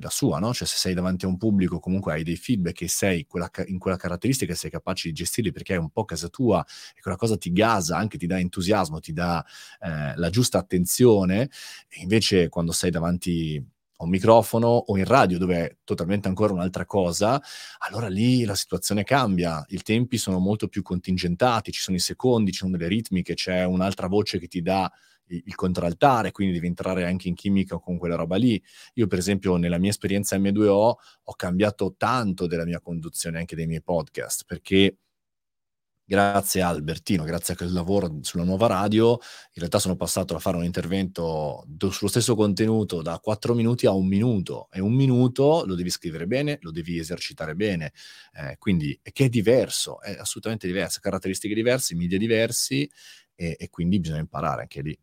la sua, no? Cioè se sei davanti a un pubblico comunque hai dei feedback e sei quella, in quella caratteristica sei capace di gestirli perché è un po' casa tua e quella cosa ti gasa, anche ti dà entusiasmo, ti dà eh, la giusta attenzione, e invece quando sei davanti a un microfono o in radio dove è totalmente ancora un'altra cosa, allora lì la situazione cambia, i tempi sono molto più contingentati, ci sono i secondi, ci sono delle ritmiche, c'è un'altra voce che ti dà il contraltare, quindi devi entrare anche in chimica con quella roba lì. Io, per esempio, nella mia esperienza M2O ho cambiato tanto della mia conduzione anche dei miei podcast, perché grazie a Albertino, grazie a quel lavoro sulla nuova radio, in realtà sono passato da fare un intervento do, sullo stesso contenuto da 4 minuti a un minuto e un minuto lo devi scrivere bene, lo devi esercitare bene, eh, quindi che è diverso, è assolutamente diverso, caratteristiche diverse, media diversi e, e quindi bisogna imparare anche lì.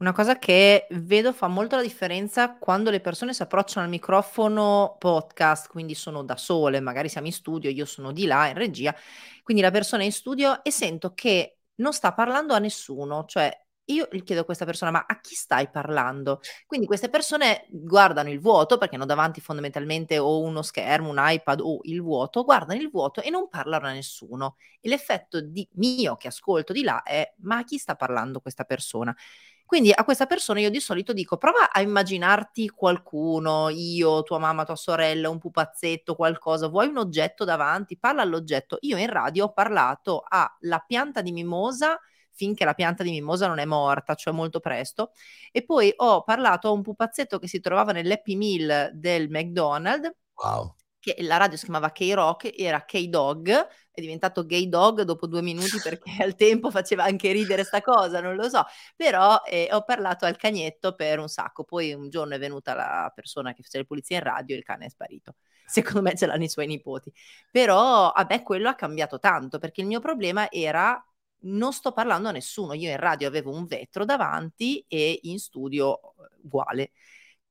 Una cosa che vedo fa molto la differenza quando le persone si approcciano al microfono podcast, quindi sono da sole, magari siamo in studio, io sono di là in regia, quindi la persona è in studio e sento che non sta parlando a nessuno, cioè io gli chiedo a questa persona, ma a chi stai parlando? Quindi queste persone guardano il vuoto, perché hanno davanti fondamentalmente o uno schermo, un iPad o il vuoto, guardano il vuoto e non parlano a nessuno. E l'effetto di, mio che ascolto di là è, ma a chi sta parlando questa persona? Quindi a questa persona io di solito dico prova a immaginarti qualcuno, io, tua mamma, tua sorella, un pupazzetto, qualcosa, vuoi un oggetto davanti, parla all'oggetto. Io in radio ho parlato alla pianta di mimosa finché la pianta di mimosa non è morta, cioè molto presto, e poi ho parlato a un pupazzetto che si trovava nell'Happy Meal del McDonald's. Wow che la radio si chiamava K-Rock, era K-Dog, è diventato Gay Dog dopo due minuti perché al tempo faceva anche ridere sta cosa, non lo so, però eh, ho parlato al cagnetto per un sacco, poi un giorno è venuta la persona che faceva le pulizie in radio e il cane è sparito. Secondo me ce l'hanno i suoi nipoti. Però a me quello ha cambiato tanto perché il mio problema era non sto parlando a nessuno. Io in radio avevo un vetro davanti e in studio uguale.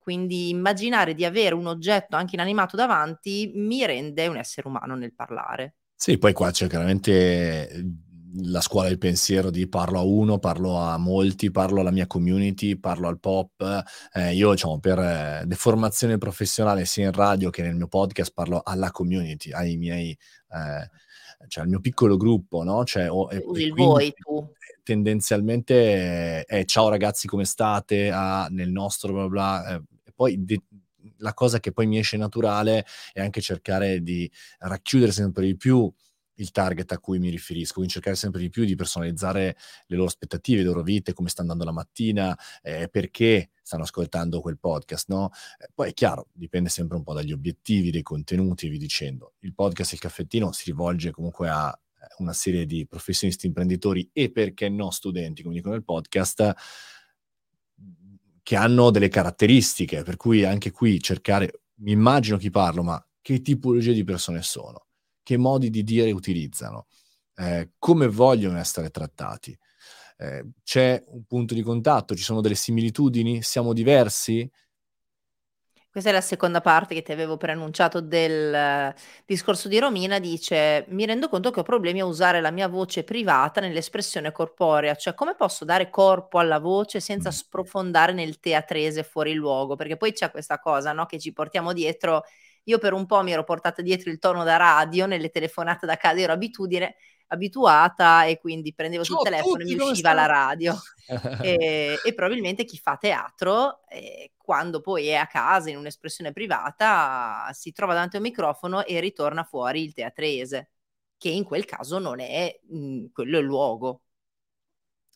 Quindi immaginare di avere un oggetto anche inanimato davanti mi rende un essere umano nel parlare. Sì, poi qua c'è chiaramente mhmm, la scuola del pensiero di parlo a uno, parlo a molti, parlo alla mia community, parlo al pop. Eh, io, diciamo, per eh, deformazione professionale sia in radio che nel mio podcast parlo alla community, ai miei, eh, cioè al mio piccolo gruppo, no? Cioè, oh, Usi il voi tu. Tendenzialmente è ciao ragazzi come state, ah, nel nostro bla bla, eh, poi de- la cosa che poi mi esce naturale è anche cercare di racchiudere sempre di più il target a cui mi riferisco, quindi cercare sempre di più di personalizzare le loro aspettative, le loro vite, come sta andando la mattina, eh, perché stanno ascoltando quel podcast, no? Eh, poi è chiaro, dipende sempre un po' dagli obiettivi, dei contenuti, vi dicendo. Il podcast Il Caffettino si rivolge comunque a eh, una serie di professionisti imprenditori e perché no studenti, come dicono nel podcast, che hanno delle caratteristiche, per cui anche qui cercare, mi immagino chi parlo, ma che tipologie di persone sono? che modi di dire utilizzano, eh, come vogliono essere trattati. Eh, c'è un punto di contatto, ci sono delle similitudini, siamo diversi? Questa è la seconda parte che ti avevo preannunciato del discorso di Romina, dice mi rendo conto che ho problemi a usare la mia voce privata nell'espressione corporea, cioè come posso dare corpo alla voce senza mm. sprofondare nel teatrese fuori luogo, perché poi c'è questa cosa no, che ci portiamo dietro. Io per un po' mi ero portata dietro il tono da radio nelle telefonate da casa, ero abitudine, abituata e quindi prendevo sul telefono e mi usciva la radio. e, e, probabilmente chi fa teatro, eh, quando poi è a casa in un'espressione privata, si trova davanti a un microfono e ritorna fuori il teatrese, che in quel caso non è mh, mm, quello il luogo.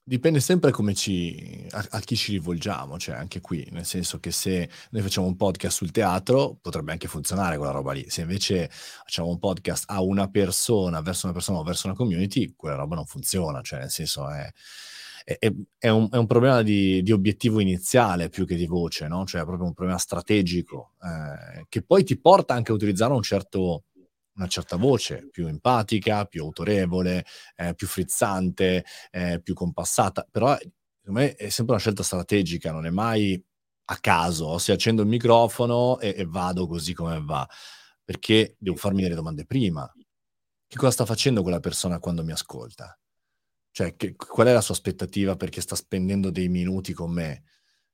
Dipende sempre ci, a, a, chi ci rivolgiamo, cioè anche qui, nel senso che se noi facciamo un podcast sul teatro, potrebbe anche funzionare quella roba lì. Se invece facciamo un podcast a una persona, verso una persona o verso una community, quella roba non funziona, cioè nel senso è, è, è, un, è un, problema di, di, obiettivo iniziale più che di voce, no? Cioè è proprio un problema strategico eh, che poi ti porta anche a utilizzare un certo una certa voce, più empatica, più autorevole, eh, più frizzante, eh, più compassata, però secondo me è sempre una scelta strategica, non è mai a caso, se accendo il microfono e, e vado così come va, perché devo farmi delle domande prima. Che cosa sta facendo quella persona quando mi ascolta? Cioè, che, qual è la sua aspettativa perché sta spendendo dei minuti con me?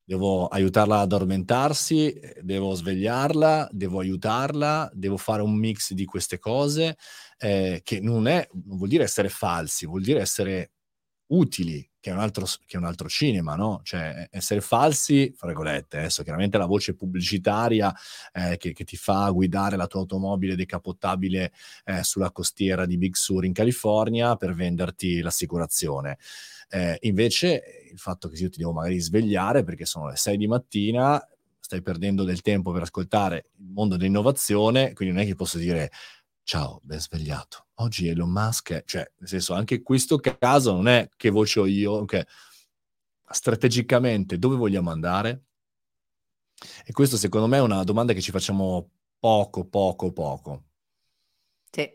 devo aiutarla ad addormentarsi, devo svegliarla, devo aiutarla, devo fare un mix di queste cose eh, che non, è, non vuol dire essere falsi, vuol dire essere utili, che è un altro, che è un altro cinema, no? Cioè, essere falsi, fra virgolette, adesso chiaramente la voce pubblicitaria eh, che, che, ti fa guidare la tua automobile decapottabile eh, sulla costiera di Big Sur in California per venderti l'assicurazione. Eh, invece il fatto che io ti devo magari svegliare perché sono le 6 di mattina, stai perdendo del tempo per ascoltare il mondo dell'innovazione, quindi non è che posso dire ciao, ben svegliato. Oggi Elon Musk, è, cioè, nel senso, anche questo caso non è che voce ho io, ok? Strategicamente dove vogliamo andare? E questo secondo me è una domanda che ci facciamo poco, poco, poco. Sì.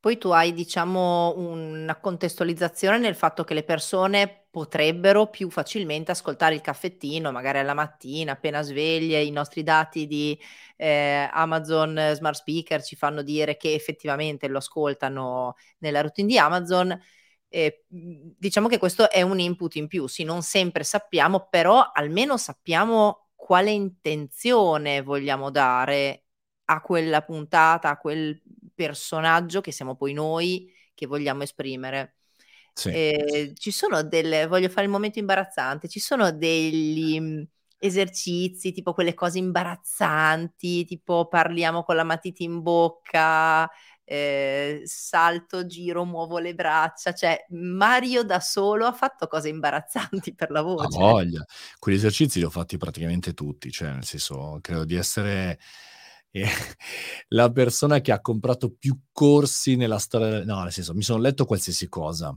Poi tu hai, diciamo, una contestualizzazione nel fatto che le persone potrebbero più facilmente ascoltare il caffettino, magari alla mattina, appena sveglie, i nostri dati di eh, Amazon Smart Speaker ci fanno dire che effettivamente lo ascoltano nella routine di Amazon. Eh, diciamo che questo è un input in più, sì, non sempre sappiamo, però almeno sappiamo quale intenzione vogliamo dare a quella puntata, a quel personaggio che siamo poi noi che vogliamo esprimere. Sì. Eh, ci sono delle, voglio fare il momento imbarazzante, ci sono degli mm, esercizi, tipo quelle cose imbarazzanti, tipo parliamo con la matita in bocca, eh, salto, giro, muovo le braccia, cioè Mario da solo ha fatto cose imbarazzanti per la voce. Ha voglia, quegli esercizi li ho fatti praticamente tutti, cioè nel senso credo di essere e la persona che ha comprato più corsi nella storia, no, nel senso, mi sono letto qualsiasi cosa.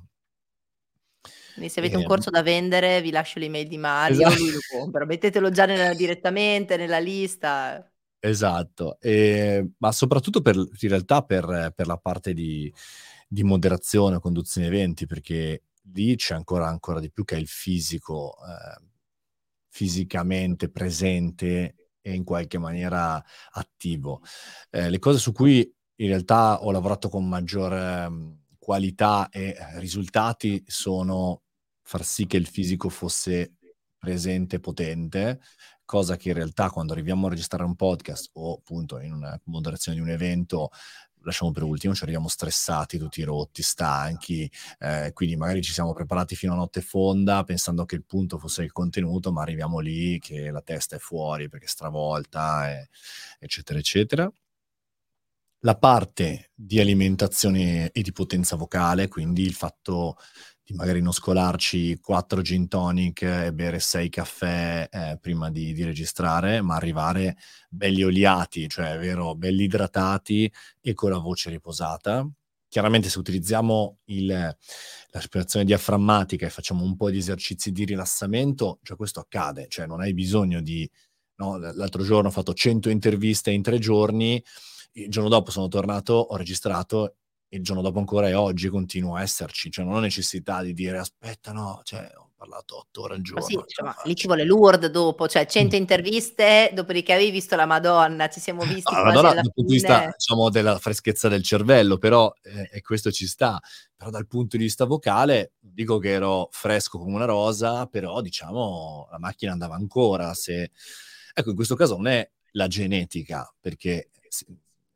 Quindi se avete e... un corso da vendere, vi lascio l'email di Mario, esatto. lui lo compra. Mettetelo già nella, direttamente nella lista. Esatto, e, ma soprattutto per, in realtà per, per la parte di, di moderazione, conduzione eventi, perché lì c'è ancora, ancora di più che il fisico, eh, fisicamente presente e in qualche maniera attivo. Eh, le cose su cui in realtà ho lavorato con maggior eh, qualità e risultati sono far sì che il fisico fosse presente, potente, cosa che in realtà quando arriviamo a registrare un podcast o appunto in una moderazione di un evento lasciamo per ultimo, ci arriviamo stressati, tutti rotti, stanchi, eh, quindi magari ci siamo preparati fino a notte fonda pensando che il punto fosse il contenuto, ma arriviamo lì che la testa è fuori perché è stravolta, e, eccetera, eccetera. la parte di alimentazione e di potenza vocale, quindi il fatto di magari non scolarci 4 gin tonic e bere 6 caffè eh, prima di, di, registrare, ma arrivare belli oliati, cioè vero, belli idratati e con la voce riposata. Chiaramente se utilizziamo il, la respirazione diaframmatica e facciamo un po' di esercizi di rilassamento, già questo accade, cioè non hai bisogno di... No? L'altro giorno ho fatto 100 interviste in tre giorni, il giorno dopo sono tornato, ho registrato il giorno dopo ancora e oggi continua a esserci, cioè non ho necessità di dire aspetta no, cioè ho parlato otto ore al giorno. Ma sì, cioè, ma lì ci vuole l'URD dopo, cioè 100 interviste, dopodiché avevi visto la Madonna, ci siamo visti no, Madonna dal punto di vista diciamo, della freschezza del cervello, però eh, e questo ci sta, però dal punto di vista vocale dico che ero fresco come una rosa, però diciamo la macchina andava ancora, se... Ecco, in questo caso non è la genetica, perché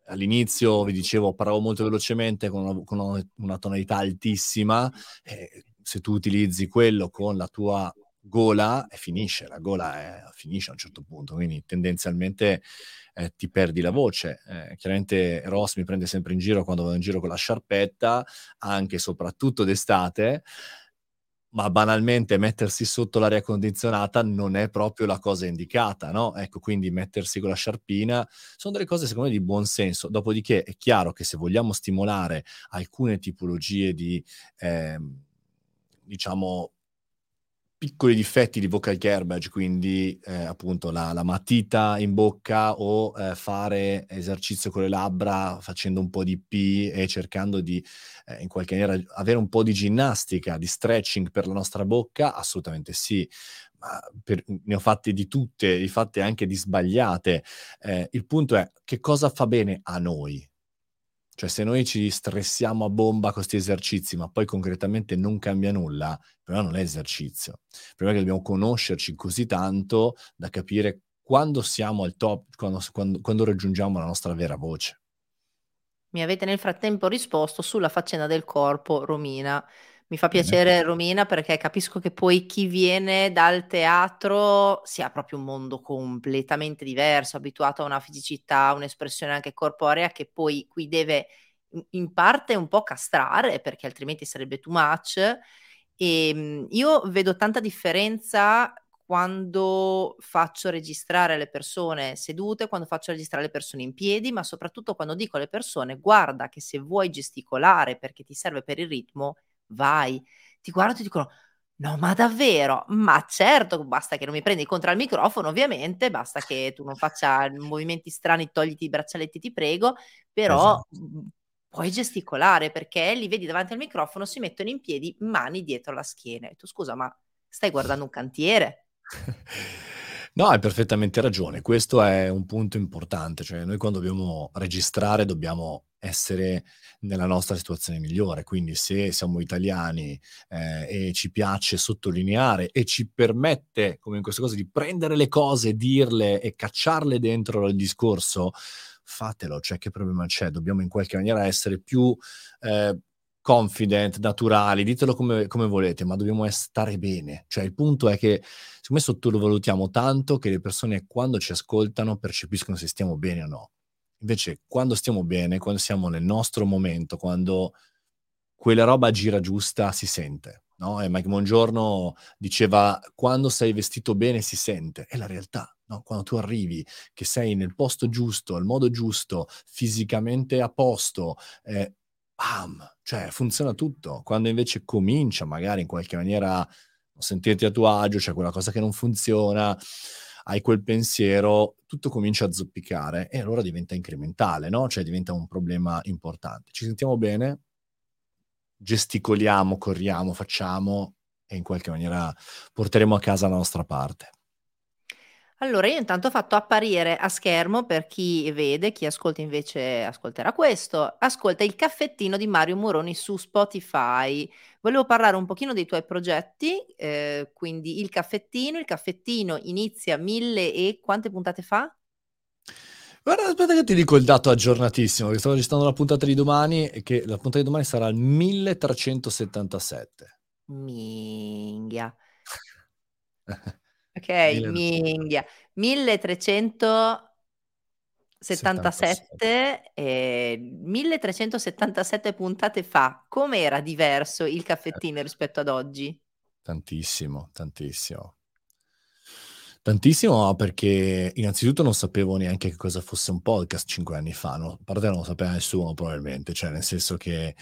all'inizio, vi dicevo, parlavo molto velocemente con una, con una tonalità altissima, eh, se tu utilizzi quello con la tua gola, e finisce, la gola è, finisce a un certo punto, quindi tendenzialmente eh, ti perdi la voce. Eh, chiaramente Ross mi prende sempre in giro quando vado in giro con la sciarpetta, anche e soprattutto d'estate, ma banalmente mettersi sotto l'aria condizionata non è proprio la cosa indicata, no? Ecco, quindi mettersi con la sciarpina sono delle cose secondo me di buon senso. Dopodiché è chiaro che se vogliamo stimolare alcune tipologie di, eh, diciamo, piccoli difetti di vocal garbage, quindi eh, appunto la, la, matita in bocca o eh, fare esercizio con le labbra facendo un po' di P e cercando di eh, in qualche maniera avere un po' di ginnastica, di stretching per la nostra bocca, assolutamente sì. Per, ne ho fatte di tutte, di fatte anche di sbagliate. Eh, il punto è che cosa fa bene a noi, cioè, se noi ci stressiamo a bomba con questi esercizi, ma poi concretamente non cambia nulla, però non è esercizio. Il problema è che dobbiamo conoscerci così tanto da capire quando siamo al top, quando, quando, quando raggiungiamo la nostra vera voce. Mi avete nel frattempo risposto sulla faccenda del corpo, Romina. Mi fa piacere Romina perché capisco che poi chi viene dal teatro sia proprio un mondo completamente diverso, abituato a una fisicità, un'espressione anche corporea che poi qui deve in parte un po' castrare perché altrimenti sarebbe too much. E ehm, io vedo tanta differenza quando faccio registrare le persone sedute, quando faccio registrare le persone in piedi, ma soprattutto quando dico alle persone guarda che se vuoi gesticolare perché ti serve per il ritmo, vai. Ti guardano e ti dicono, no, ma davvero? Ma certo, basta che non mi prendi contro il microfono, ovviamente, basta che tu non faccia movimenti strani, togliti i braccialetti, ti prego, però esatto. Puoi gesticolare perché li vedi davanti al microfono, si mettono in piedi, mani dietro la schiena. E tu scusa, ma stai guardando un cantiere? No, hai perfettamente ragione. Questo è un punto importante, cioè noi quando dobbiamo registrare dobbiamo essere nella nostra situazione migliore. Quindi se siamo italiani eh, e ci piace sottolineare e ci permette, come in questo caso, di prendere le cose, dirle e cacciarle dentro il discorso, fatelo, cioè che problema c'è? Dobbiamo in qualche maniera essere più eh, confident, naturali, ditelo come, come, volete, ma dobbiamo stare bene. Cioè il punto è che secondo me sottovalutiamo tanto che le persone quando ci ascoltano percepiscono se stiamo bene o no. Invece, quando stiamo bene, quando siamo nel nostro momento, quando quella roba gira giusta, si sente. No? E Mike Mongiorno diceva: quando sei vestito bene si sente. È la realtà. No? Quando tu arrivi, che sei nel posto giusto, al modo giusto, fisicamente a posto, eh, bam, cioè funziona tutto. Quando invece comincia magari in qualche maniera a sentirti a tuo agio, c'è quella cosa che non funziona, hai quel pensiero, tutto comincia a zoppicare e allora diventa incrementale, no? Cioè diventa un problema importante. Ci sentiamo bene, gesticoliamo, corriamo, facciamo e in qualche maniera porteremo a casa la nostra parte. Allora, io intanto ho fatto apparire a schermo, per chi vede, chi ascolta invece ascolterà questo, ascolta il caffettino di Mario Moroni su Spotify. Volevo parlare un pochino dei tuoi progetti, eh, quindi il caffettino, il caffettino inizia mille e quante puntate fa? Guarda, aspetta che ti dico il dato aggiornatissimo, che sto registrando la puntata di domani e che la puntata di domani sarà il 1377. Minghia. Ok, minghia. 1300 77, eh, 1377 puntate fa, com'era diverso il caffettino rispetto ad oggi? Tantissimo, tantissimo. Tantissimo perché innanzitutto non sapevo neanche che cosa fosse un podcast cinque anni fa, no? a parte non lo sapeva nessuno probabilmente, cioè nel senso che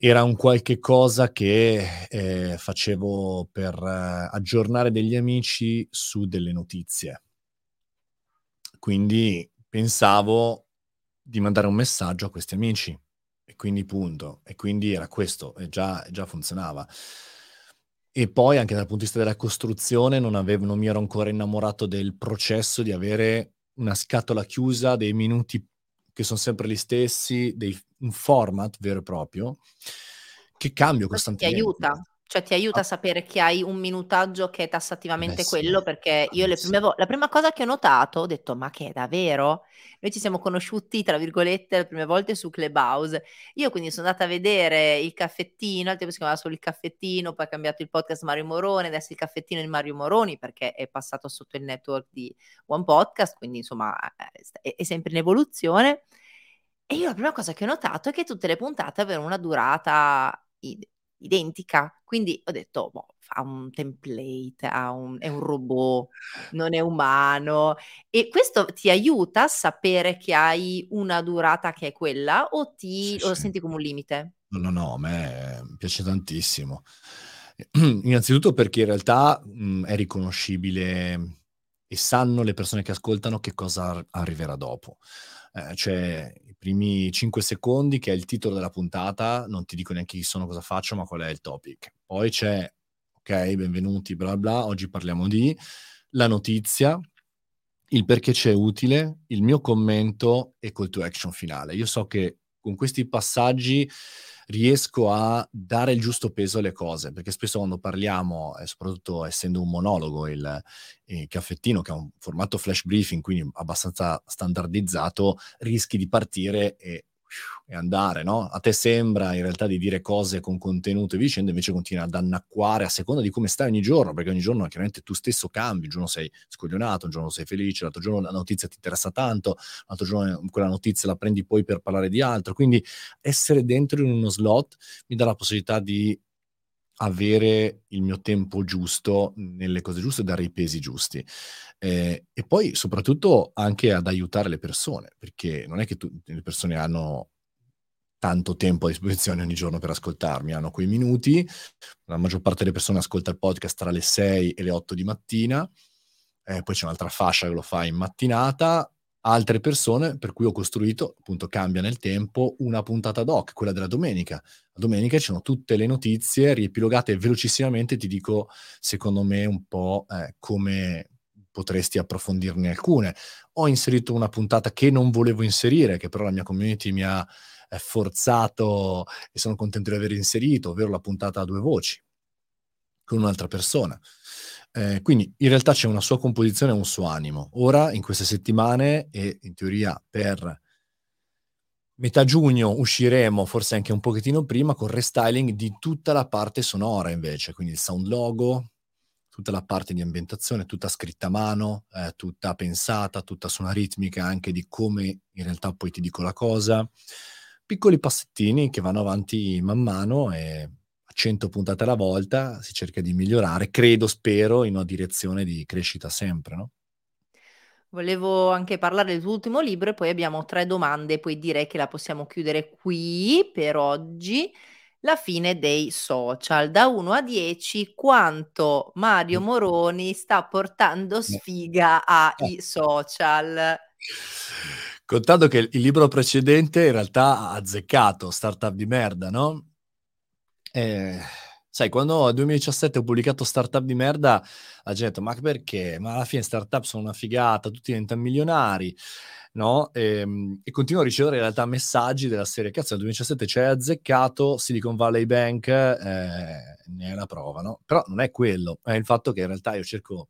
era un qualche cosa che eh, facevo per eh, aggiornare degli amici su delle notizie. Quindi pensavo di mandare un messaggio a questi amici e quindi punto. E quindi era questo e già, già funzionava. E poi anche dal punto di vista della costruzione non, avevo, non mi ero ancora innamorato del processo di avere una scatola chiusa, dei minuti che sono sempre gli stessi, dei, un format vero e proprio, che cambio costantemente. Ti aiuta, cioè ti aiuta a sapere che hai un minutaggio che è tassativamente Beh, quello, sì. perché io le prime vo- la prima cosa che ho notato, ho detto ma che è davvero? Noi ci siamo conosciuti, tra virgolette, le prime volte su Clubhouse. Io quindi sono andata a vedere il caffettino, al tempo si chiamava solo il caffettino, poi ha cambiato il podcast Mario Moroni, adesso il caffettino di Mario Moroni perché è passato sotto il network di One Podcast, quindi insomma è, è sempre in evoluzione. E io la prima cosa che ho notato è che tutte le puntate avevano una durata identica. Quindi ho detto, boh, fa un template, un, è un robot, non è umano. E questo ti aiuta a sapere che hai una durata che è quella o ti sì, o sì. senti come un limite? No, no, no, a me piace tantissimo. Innanzitutto perché in realtà mh, è riconoscibile e sanno le persone che ascoltano che cosa arriverà dopo. Eh, cioè, primi 5 secondi, che è il titolo della puntata, non ti dico neanche chi sono, cosa faccio, ma qual è il topic. Poi c'è, ok, benvenuti, bla bla, oggi parliamo di la notizia, il perché c'è utile, il mio commento e call to action finale. Io so che con questi passaggi riesco a dare il giusto peso alle cose, perché spesso quando parliamo, e soprattutto essendo un monologo, il, il caffettino, che è un formato flash briefing, quindi abbastanza standardizzato, rischi di partire e e andare, no? A te sembra in realtà di dire cose con contenuto e vicende, invece continua ad annacquare a seconda di come stai ogni giorno, perché ogni giorno chiaramente tu stesso cambi, un giorno sei scoglionato, un giorno sei felice, l'altro giorno la notizia ti interessa tanto, l'altro giorno quella notizia la prendi poi per parlare di altro, quindi essere dentro in uno slot mi dà la possibilità di avere il mio tempo giusto nelle cose giuste, dare i pesi giusti. Eh, e poi soprattutto anche ad aiutare le persone, perché non è che tu, le persone hanno tanto tempo a disposizione ogni giorno per ascoltarmi, hanno quei minuti, la maggior parte delle persone ascolta il podcast tra le 6 e le 8 di mattina, eh, poi c'è un'altra fascia che lo fa in mattinata, altre persone per cui ho costruito, appunto cambia nel tempo, una puntata doc, quella della domenica. La domenica ci sono tutte le notizie riepilogate velocissimamente, ti dico secondo me un po' eh, come potresti approfondirne alcune. Ho inserito una puntata che non volevo inserire, che però la mia community mi ha eh, forzato e sono contento di aver inserito, ovvero la puntata a due voci con un'altra persona. Eh, quindi in realtà c'è una sua composizione e un suo animo. Ora, in queste settimane, e in teoria per metà giugno usciremo, forse anche un pochettino prima, con restyling di tutta la parte sonora invece, quindi il sound logo, tutta la parte di ambientazione, tutta scritta a mano, eh, tutta pensata, tutta su una ritmica anche di come in realtà poi ti dico la cosa. Piccoli passettini che vanno avanti man mano e 100 puntate alla volta, si cerca di migliorare, credo, spero, in una direzione di crescita sempre, no? Volevo anche parlare del tuo ultimo libro e poi abbiamo tre domande, poi direi che la possiamo chiudere qui per oggi. La fine dei social, da 1 a 10, quanto Mario mm. Moroni sta portando sfiga ai social? Contando che il libro precedente in realtà ha azzeccato, startup di merda, no? Eh, sai, quando nel 2017 ho pubblicato Startup di merda, la gente ha detto, ma perché? Ma alla fine startup sono una figata, tutti diventano milionari, no? E, ehm, e continuo a ricevere in realtà messaggi della serie, cazzo, nel 2017 c'è azzeccato, Silicon Valley Bank eh, ne è la prova, no? Però non è quello, è il fatto che in realtà io cerco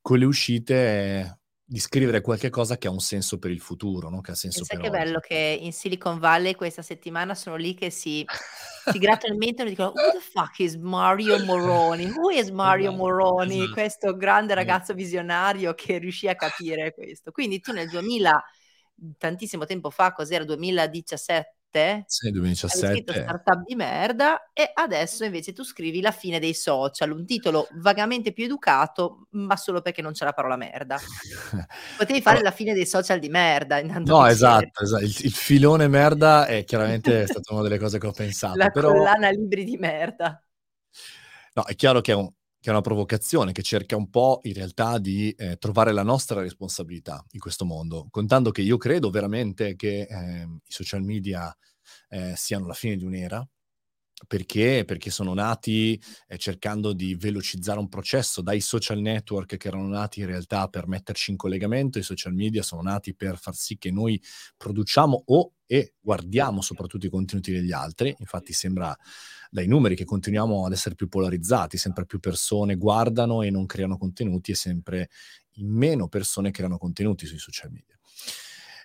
con le uscite di scrivere qualche cosa che ha un senso per il futuro, no? che ha senso Pensa per che oggi. bello che in Silicon Valley questa settimana sono lì che si si grattano il mento e dicono: "Who the fuck is Mario Moroni? Who is Mario Esatto, Moroni?" esatto. Questo grande Esa ragazzo visionario che riuscì a capire questo. Quindi tu nel 2000 tantissimo tempo fa, cos'era 2017? Sì, Avevi scritto 2017. "Startup di merda" e adesso invece tu scrivi "La fine dei social", un titolo vagamente più educato, ma solo perché non c'è la parola merda. Potevi fare "La fine dei social di merda" intanto No, esatto, esa il il filone merda è chiaramente stata una delle cose che ho pensato, La però collana libri di merda. No, è chiaro che è un che è una provocazione, che cerca un po' in realtà di, ehm, trovare la nostra responsabilità in questo mondo, contando che io credo veramente che, ehm, i social media, ehm, siano la fine di un'era, perché perché sono nati, ehm, cercando di velocizzare un processo, dai social network che erano nati in realtà per metterci in collegamento, i social media sono nati per far sì che noi produciamo o e guardiamo soprattutto i contenuti degli altri. Infatti sembra dai numeri che continuiamo ad essere più polarizzati, sempre più persone guardano e non creano contenuti e sempre meno persone creano contenuti sui social media.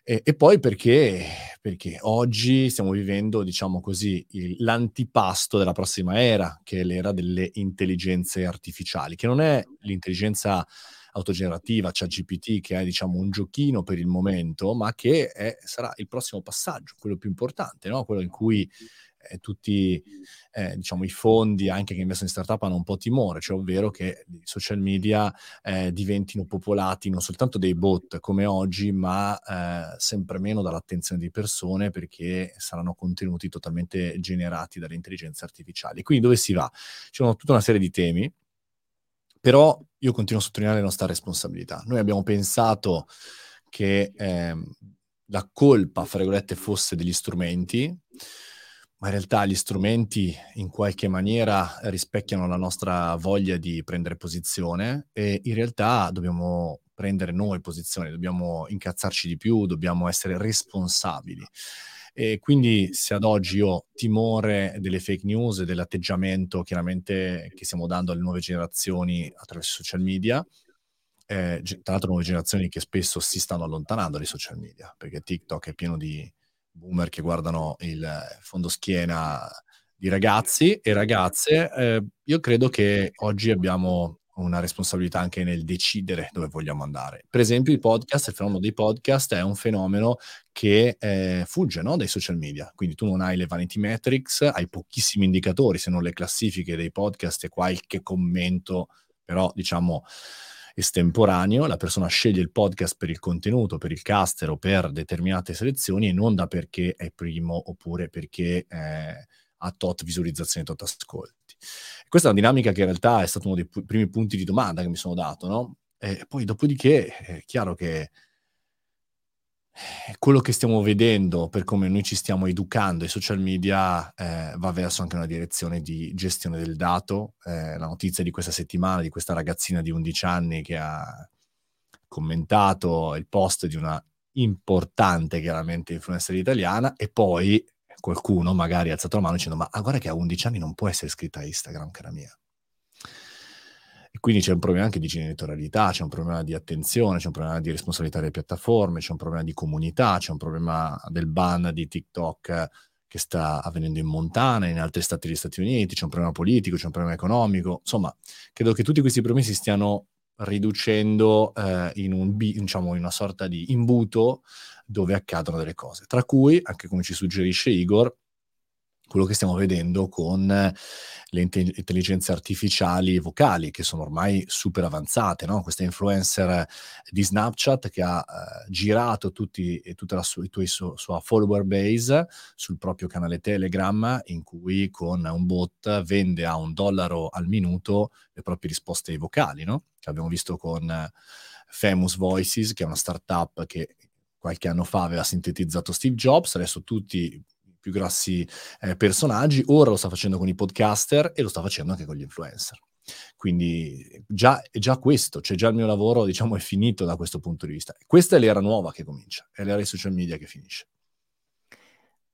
E e poi perché perché oggi stiamo vivendo, diciamo così, il l'antipasto della prossima era, che è l'era delle intelligenze artificiali, che non è l'intelligenza autogenerativa, ChatGPT, che è diciamo un giochino per il momento, ma che è sarà il prossimo passaggio, quello più importante, no, quello in cui, ehm, tutti, ehm, diciamo i fondi anche che investono in startup hanno un po' timore, cioè ovvero che i social media, ehm, diventino popolati non soltanto dai bot come oggi, ma, ehm, sempre meno dall'attenzione di persone, perché saranno contenuti totalmente generati dalle intelligenze artificiali. Quindi dove si va? Ci sono tutta una serie di temi, però io continuo a sottolineare la nostra responsabilità. Noi abbiamo pensato che, ehm, la colpa, fra virgolette, fosse degli strumenti, ma in realtà gli strumenti in qualche maniera rispecchiano la nostra voglia di prendere posizione e in realtà dobbiamo prendere noi posizione, dobbiamo incazzarci di più, dobbiamo essere responsabili. E quindi se ad oggi ho timore delle fake news e dell'atteggiamento chiaramente che stiamo dando alle nuove generazioni attraverso i social media, ge tra l'altro nuove generazioni che spesso si stanno allontanando dai social media, perché TikTok è pieno di boomer che guardano il fondoschiena di ragazzi e ragazze, ehm, io credo che oggi abbiamo una responsabilità anche nel decidere dove vogliamo andare. Per esempio i podcast, il fenomeno dei podcast è un fenomeno che, ehm, fugge, no, dai social media. Quindi tu non hai le vanity metrics, hai pochissimi indicatori, se non le classifiche dei podcast e qualche commento, però diciamo estemporaneo. La persona sceglie il podcast per il contenuto, per il caster o per determinate selezioni e non da perché è primo oppure perché, ehm, ha tot visualizzazioni, tot ascolti. Questa è una dinamica che in realtà è stato uno dei pu primi punti di domanda che mi sono dato, no, e poi dopodiché è chiaro che quello che stiamo vedendo per come noi ci stiamo educando ai social media, ehm, va verso anche una direzione di gestione del dato. Ehm, la notizia di questa settimana di questa ragazzina di 11 anni che ha commentato il post di una importante, chiaramente, influencer italiana e poi qualcuno magari ha alzato la mano dicendo: "Ma ah, guarda che a 11 anni non può essere iscritta a Instagram, cara mia". E quindi c'è un problema anche di genitorialità, c'è un problema di attenzione, c'è un problema di responsabilità delle piattaforme, c'è un problema di comunità, c'è un problema del ban di TikTok che sta avvenendo in Montana, in altri stati degli Stati Uniti, c'è un problema politico, c'è un problema economico. Insomma, credo che tutti questi problemi si stiano riducendo, ehm, in un diciamo in una sorta di imbuto dove accadono delle cose, tra cui, anche come ci suggerisce Igor, quello che stiamo vedendo con le inte intelligenze artificiali vocali, che sono ormai super avanzate, no, questa influencer di Snapchat che ha, ehm, girato tutti e tutta la su i tuoi su sua follower base sul proprio canale Telegram, in cui con un bot vende a $1 al minuto le proprie risposte vocali, no, che abbiamo visto con Famous Voices, che è una startup che qualche anno fa aveva sintetizzato Steve Jobs, adesso tutti più grossi, ehm, personaggi, ora lo sta facendo con i podcaster e lo sta facendo anche con gli influencer. Quindi già è già questo, cioè già il mio lavoro diciamo è finito da questo punto di vista. Questa è l'era nuova che comincia, è l'era dei social media che finisce.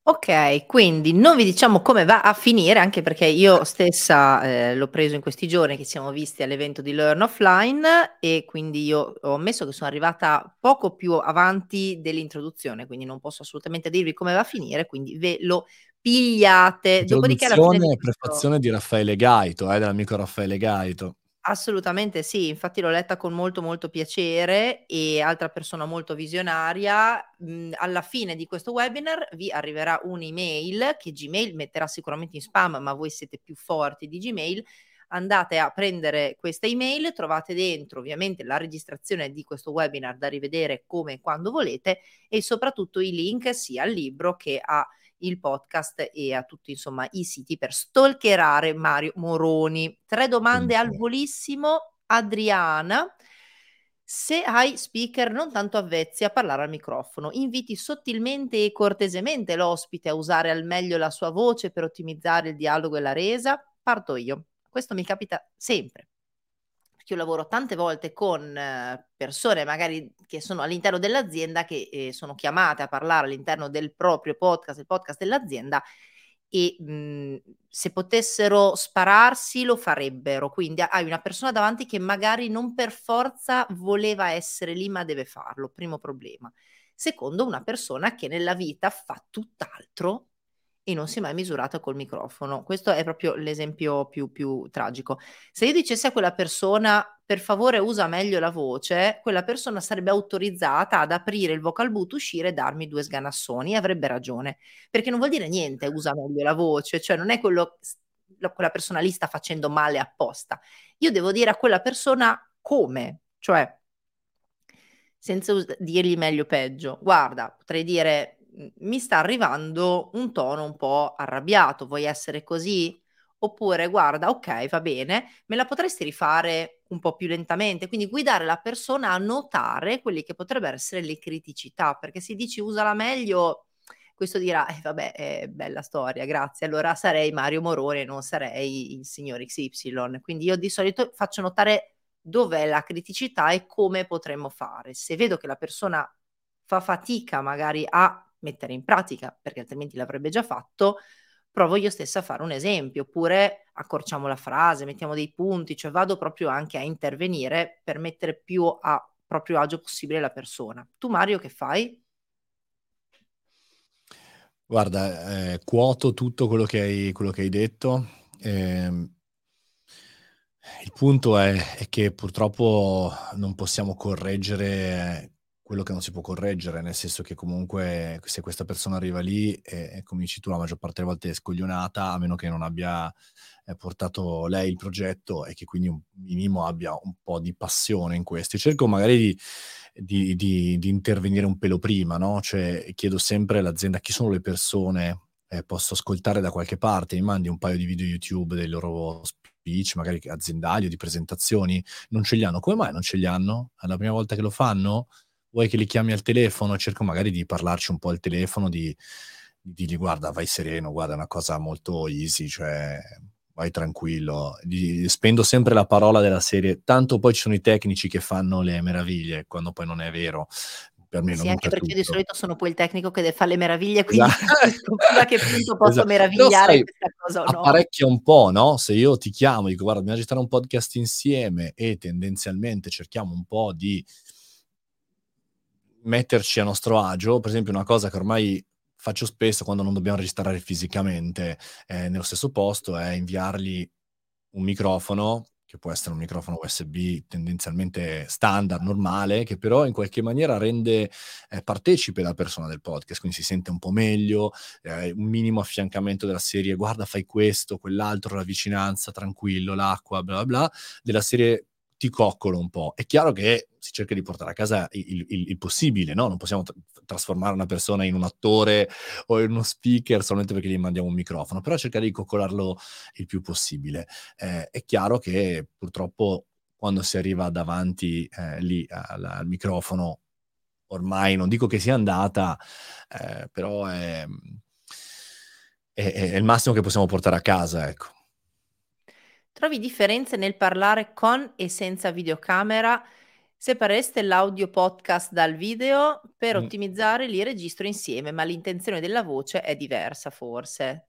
Ok, quindi non vi diciamo come va a finire, anche perché io stessa eh, l'ho preso in questi giorni che siamo visti all'evento di Learn Offline e quindi io ho ammesso che sono arrivata poco più avanti dell'introduzione, quindi non posso assolutamente dirvi come va a finire, quindi ve lo pigliate. Dopodiché questo... prefazione di Raffaele Gaito, eh, dell'amico Raffaele Gaito. Assolutamente sì, infatti l'ho letta con molto molto piacere e altra persona molto visionaria. Mhmm, alla fine di questo webinar vi arriverà un'email che Gmail metterà sicuramente in spam, ma voi siete più forti di Gmail. Andate a prendere questa email, trovate dentro ovviamente la registrazione di questo webinar da rivedere come e quando volete e soprattutto i link sia al libro che a il podcast e a tutti insomma i siti per stalkerare Mario Moroni. Tre domande al volissimo. Adriana, se hai speaker non tanto avvezzi a parlare al microfono, inviti sottilmente e cortesemente l'ospite a usare al meglio la sua voce per ottimizzare il dialogo e la resa? Parto io. Questo mi capita sempre perché io lavoro tante volte con eh, persone magari che sono all'interno dell'azienda che eh, sono chiamate a parlare all'interno del proprio podcast, il podcast dell'azienda e mh, mhmm, se potessero spararsi lo farebbero. Quindi hai una persona davanti che magari non per forza voleva essere lì ma deve farlo, primo problema. Secondo, una persona che nella vita fa tutt'altro e non si è mai misurata col microfono. Questo è proprio l'esempio più, più tragico. Se io dicessi a quella persona per favore usa meglio la voce, quella persona sarebbe autorizzata ad aprire il vocal boot, uscire e darmi due sganassoni e avrebbe ragione, perché non vuol dire niente usa meglio la voce, cioè non è quello quella persona lì sta facendo male apposta. Io devo dire a quella persona come, cioè senza us- dirgli meglio peggio. Guarda, potrei dire mi sta arrivando un tono un po' arrabbiato, vuoi essere così? Oppure guarda, ok, va bene, me la potresti rifare un po' più lentamente? Quindi guidare la persona a notare quelle che potrebbero essere le criticità, perché se dici usala meglio, questo dirà, eh, vabbè, è bella storia, grazie, allora sarei Mario Morone, non sarei il signor XY. Quindi io di solito faccio notare dov'è la criticità e come potremmo fare. Se vedo che la persona fa fatica magari a mettere in pratica, perché altrimenti l'avrebbe già fatto, provo io stessa a fare un esempio, oppure accorciamo la frase, mettiamo dei punti, cioè vado proprio anche a intervenire per mettere più a proprio agio possibile la persona. Tu Mario che fai? Guarda, eh, quoto tutto quello che hai, quello che hai detto. Eh, il punto è, è, che purtroppo non possiamo correggere quello che non si può correggere, nel senso che comunque se questa persona arriva lì e, come dici tu la maggior parte delle volte è scoglionata, a meno che non abbia eh, portato lei il progetto e che quindi un minimo abbia un po' di passione in questo. cerco magari di, di, di, di, intervenire un pelo prima, no? Cioè chiedo sempre all'azienda chi sono le persone, eh, posso ascoltare da qualche parte, mi mandi un paio di video YouTube dei loro speech, magari aziendali o di presentazioni, non ce li hanno. Come mai non ce li hanno? È la prima volta che lo fanno? Vuoi che li chiami al telefono, cerco magari di parlarci un po' al telefono, di, di dirgli guarda vai sereno, guarda è una cosa molto easy, cioè vai tranquillo. Gli spendo sempre la parola della serie, tanto poi ci sono i tecnici che fanno le meraviglie, quando poi non è vero. Per me sì, non anche perché tutto. di solito sono poi il tecnico che fa le meraviglie, quindi esatto. a che punto posso esatto. meravigliare sai, questa cosa o no? Apparecchia un po', no? Se io ti chiamo, dico guarda, dobbiamo registrare un podcast insieme e tendenzialmente cerchiamo un po' di metterci a nostro agio, per esempio una cosa che ormai faccio spesso quando non dobbiamo registrare fisicamente eh, nello stesso posto è inviargli un microfono che può essere un microfono USB tendenzialmente standard, normale, che però in qualche maniera rende eh, partecipe la persona del podcast, quindi si sente un po' meglio, eh, un minimo affiancamento della serie, guarda fai questo, quell'altro, la vicinanza, tranquillo, l'acqua, bla bla bla, della serie ti coccolo un po'. È chiaro che si cerca di portare a casa il, il, il possibile, no? Non possiamo tra- trasformare una persona in un attore o in uno speaker solamente perché gli mandiamo un microfono, però cercare di coccolarlo il più possibile. Eh, è chiaro che purtroppo quando si arriva davanti eh, lì al, al, microfono, ormai non dico che sia andata, eh, però è, è, è il massimo che possiamo portare a casa, ecco. Trovi differenze nel parlare con e senza videocamera? Separereste l'audio podcast dal video per mm. ottimizzare li registro insieme, ma l'intenzione della voce è diversa forse.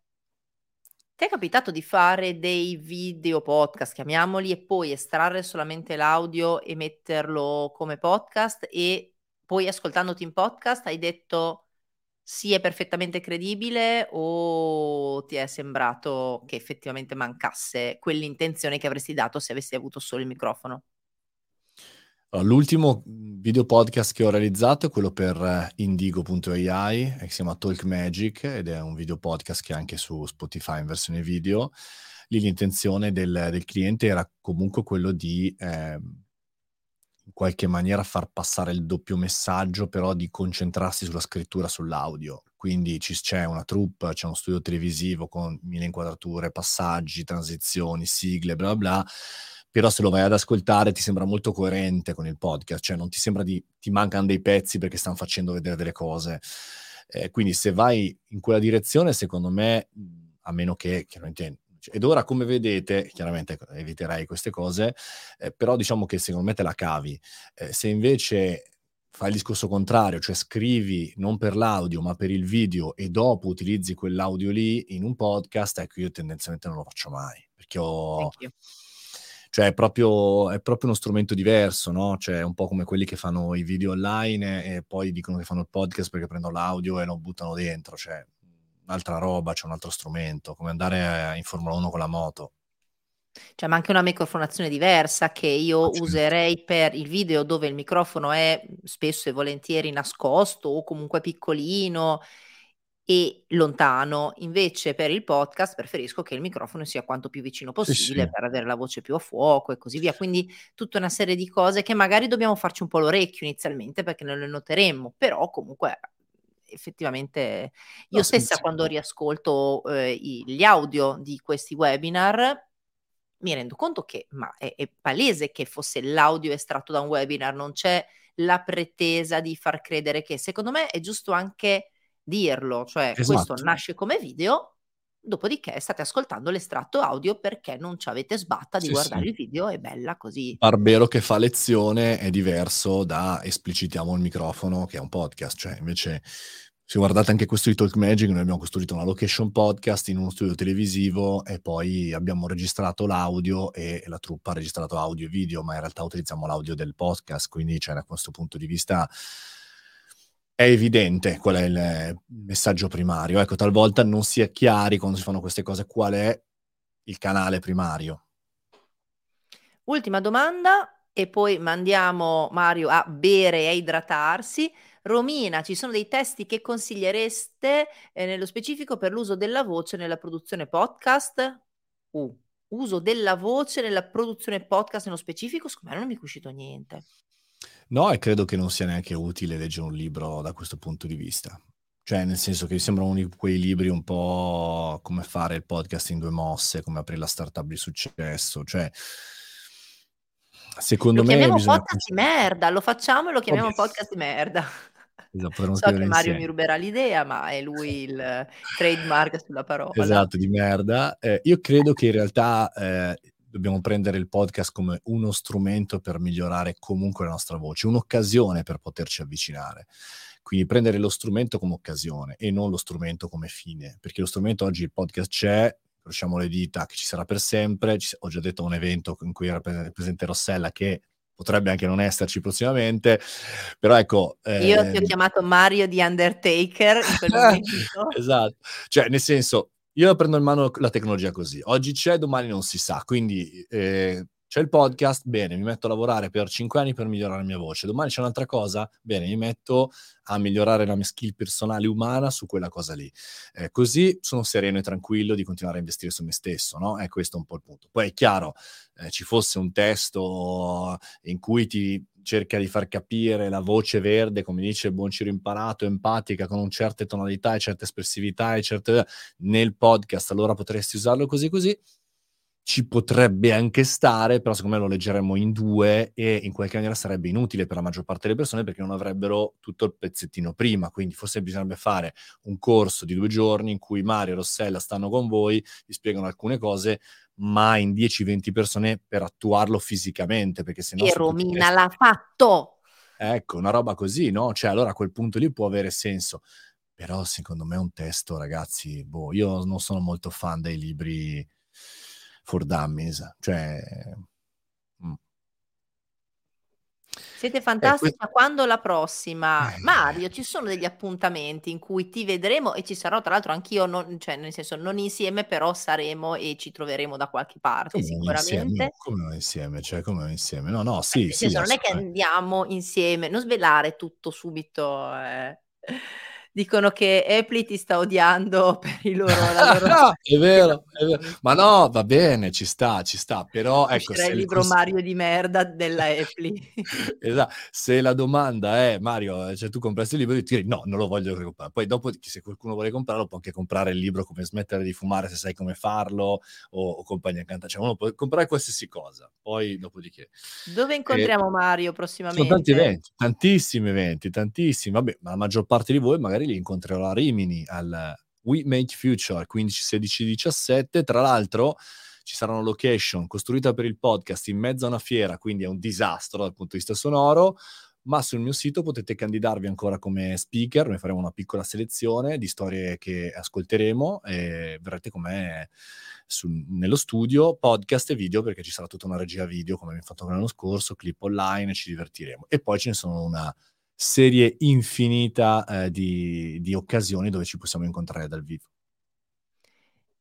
Ti è capitato di fare dei video podcast, chiamiamoli, e poi estrarre solamente l'audio e metterlo come podcast e poi ascoltandoti in podcast hai detto sì, è perfettamente credibile o ti è sembrato che effettivamente mancasse quell'intenzione che avresti dato se avessi avuto solo il microfono? L'ultimo video podcast che ho realizzato è quello per eh, indigo.ai, che si chiama Talk Magic ed è un video podcast che è anche su Spotify in versione video. Lì l'intenzione del, del cliente era comunque quello di eh, in qualche maniera far passare il doppio messaggio, però di concentrarsi sulla scrittura, sull'audio. Quindi ci, c'è una troupe, c'è uno studio televisivo con mille inquadrature, passaggi, transizioni, sigle, bla bla però se lo vai ad ascoltare ti sembra molto coerente con il podcast, cioè non ti sembra di, ti mancano dei pezzi perché stanno facendo vedere delle cose. Eh, quindi se vai in quella direzione, secondo me, a meno che chiaramente ed ora come vedete, chiaramente eviterei queste cose, eh, però diciamo che secondo me te la cavi. Eh, se invece fai il discorso contrario, cioè scrivi non per l'audio ma per il video e dopo utilizzi quell'audio lì in un podcast, ecco io tendenzialmente non lo faccio mai, perché ho cioè è proprio, è proprio uno strumento diverso, no? Cioè è un po' come quelli che fanno i video online e, e poi dicono che fanno il podcast perché prendono l'audio e lo buttano dentro, cioè un'altra roba, c'è un altro strumento, come andare in Formula 1 con la moto. Cioè, ma anche una microfonazione diversa che io certo. userei per il video dove il microfono è spesso e volentieri nascosto o comunque piccolino e lontano. Invece per il podcast preferisco che il microfono sia quanto più vicino possibile sì, sì. per avere la voce più a fuoco e così via. Quindi tutta una serie di cose che magari dobbiamo farci un po' l'orecchio inizialmente perché non le noteremmo, però comunque effettivamente io no, stessa quando riascolto eh, gli audio di questi webinar mi rendo conto che ma è, è palese che fosse l'audio estratto da un webinar, non c'è la pretesa di far credere che secondo me è giusto anche dirlo, cioè esatto. questo nasce come video, dopodiché state ascoltando l'estratto audio perché non ci avete sbatta di sì, guardare sì. il video, è bella così. Barbero che fa lezione è diverso da esplicitiamo il microfono che è un podcast, cioè invece se guardate anche questo di Talk Magic, noi abbiamo costruito una location podcast in uno studio televisivo e poi abbiamo registrato l'audio e la truppa ha registrato audio e video, ma in realtà utilizziamo l'audio del podcast, quindi cioè, da questo punto di vista è evidente qual è il messaggio primario. Ecco, talvolta non si è chiari quando si fanno queste cose qual è il canale primario. Ultima domanda e poi mandiamo Mario a bere e a idratarsi. Romina, ci sono dei testi che consigliereste eh, nello specifico per l'uso della voce nella produzione podcast? Uh, uso della voce nella produzione podcast nello specifico? Secondo me non mi è uscito niente. No, e credo che non sia neanche utile leggere un libro da questo punto di vista. Cioè, nel senso che sembra uno di quei libri un po' come fare il podcast in due mosse, come aprire la startup di successo. Cioè, secondo lo me... chiamiamo podcast di merda, lo facciamo e lo chiamiamo Obvio. podcast di merda. Esatto, so che Mario mi ruberà l'idea, ma è lui il trademark sulla parola. Esatto, di merda. Eh, io credo che in realtà eh, dobbiamo prendere il podcast come uno strumento per migliorare comunque la nostra voce, un'occasione per poterci avvicinare. Quindi prendere lo strumento come occasione e non lo strumento come fine, perché lo strumento oggi il podcast c'è, crociamo le dita che ci sarà per sempre, ci, ho già detto un evento in cui era presente Rossella che potrebbe anche non esserci prossimamente, però ecco... Eh, Io ti ho chiamato Mario di Undertaker in quel momento. esatto, cioè nel senso, io prendo in mano la tecnologia così. Oggi c'è, domani non si sa. Quindi eh, c'è il podcast, bene, mi metto a lavorare per cinque anni per migliorare la mia voce. Domani c'è un'altra cosa, bene, mi metto a migliorare la mia skill personale umana su quella cosa lì. Eh, così sono sereno e tranquillo di continuare a investire su me stesso, no? E questo è un po' il punto. Poi è chiaro, eh, ci fosse un testo in cui ti cerca di far capire la voce verde, come dice il buon Ciro Imparato, empatica, con certe tonalità e certe espressività e certe... nel podcast, allora potresti usarlo così così. Ci potrebbe anche stare, però secondo me lo leggeremmo in due e in qualche maniera sarebbe inutile per la maggior parte delle persone perché non avrebbero tutto il pezzettino prima. Quindi forse bisognerebbe fare un corso di due giorni in cui Mario e Rossella stanno con voi, vi spiegano alcune cose, ma in 10-20 persone per attuarlo fisicamente, perché se no... E Romina l'ha fatto! Ecco, una roba così, no? Cioè, allora a quel punto lì può avere senso. Però secondo me un testo, ragazzi, boh, io non sono molto fan dei libri for dummies, cioè Siete fantastici, eh, quando la prossima? Eh. Mario, ci sono degli appuntamenti in cui ti vedremo e ci sarò tra l'altro anch'io, non cioè nel senso non insieme, però saremo e ci troveremo da qualche parte come sicuramente. Insieme? Come non insieme? Cioè come insieme? No, no, sì, eh, sì. Senso, non è che andiamo insieme, non svelare tutto subito, eh. Dicono che Apple ti sta odiando per i loro... loro... è, vero, è vero, ma no, va bene, ci sta, ci sta, però ecco... Se il libro cons- Mario di merda della Apple. esatto, se la domanda è Mario, cioè tu comprasti il libro e ti dici no, non lo voglio comprare, poi dopo se qualcuno vuole comprarlo può anche comprare il libro come smettere di fumare se sai come farlo o, o compagnia canta, cioè uno può comprare qualsiasi cosa, poi dopodiché... Dove incontriamo eh, Mario prossimamente? Sono tanti eventi, tantissimi eventi, tantissimi, vabbè, ma la maggior parte di voi magari magari li incontrerò a Rimini al We Make Future 15, 16, 17. Tra l'altro ci sarà una location costruita per il podcast in mezzo a una fiera, quindi è un disastro dal punto di vista sonoro, ma sul mio sito potete candidarvi ancora come speaker, noi faremo una piccola selezione di storie che ascolteremo e verrete con me su, nello studio, podcast e video, perché ci sarà tutta una regia video come abbiamo fatto l'anno scorso, clip online, ci divertiremo. E poi ce ne sono una serie infinita eh, di, di occasioni dove ci possiamo incontrare dal vivo.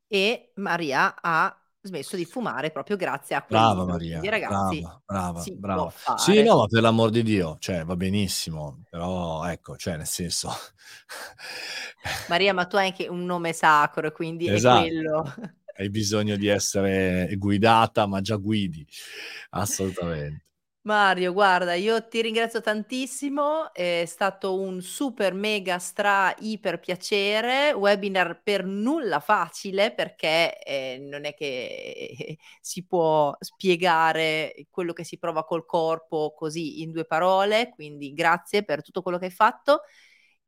E Maria ha smesso di fumare proprio grazie a quello. Brava Maria, Quindi, ragazzi, brava, brava, brava. Sì, no, ma per l'amor di Dio, cioè va benissimo, però ecco, cioè nel senso... Maria, ma tu hai anche un nome sacro, quindi esatto. è quello. Hai bisogno di essere guidata, ma già guidi, assolutamente. Mario, guarda, io ti ringrazio tantissimo, è stato un super mega stra iper piacere, webinar per nulla facile perché eh, non è che si può spiegare quello che si prova col corpo così in due parole, quindi grazie per tutto quello che hai fatto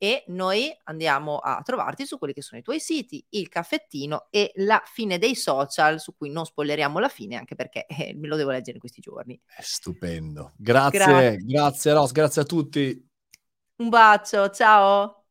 e noi andiamo a trovarti su quelli che sono i tuoi siti, il caffettino e la fine dei social, su cui non spoileriamo la fine, anche perché eh, me lo devo leggere in questi giorni. È stupendo. Grazie, grazie, grazie Ross, grazie a tutti. Un bacio, ciao.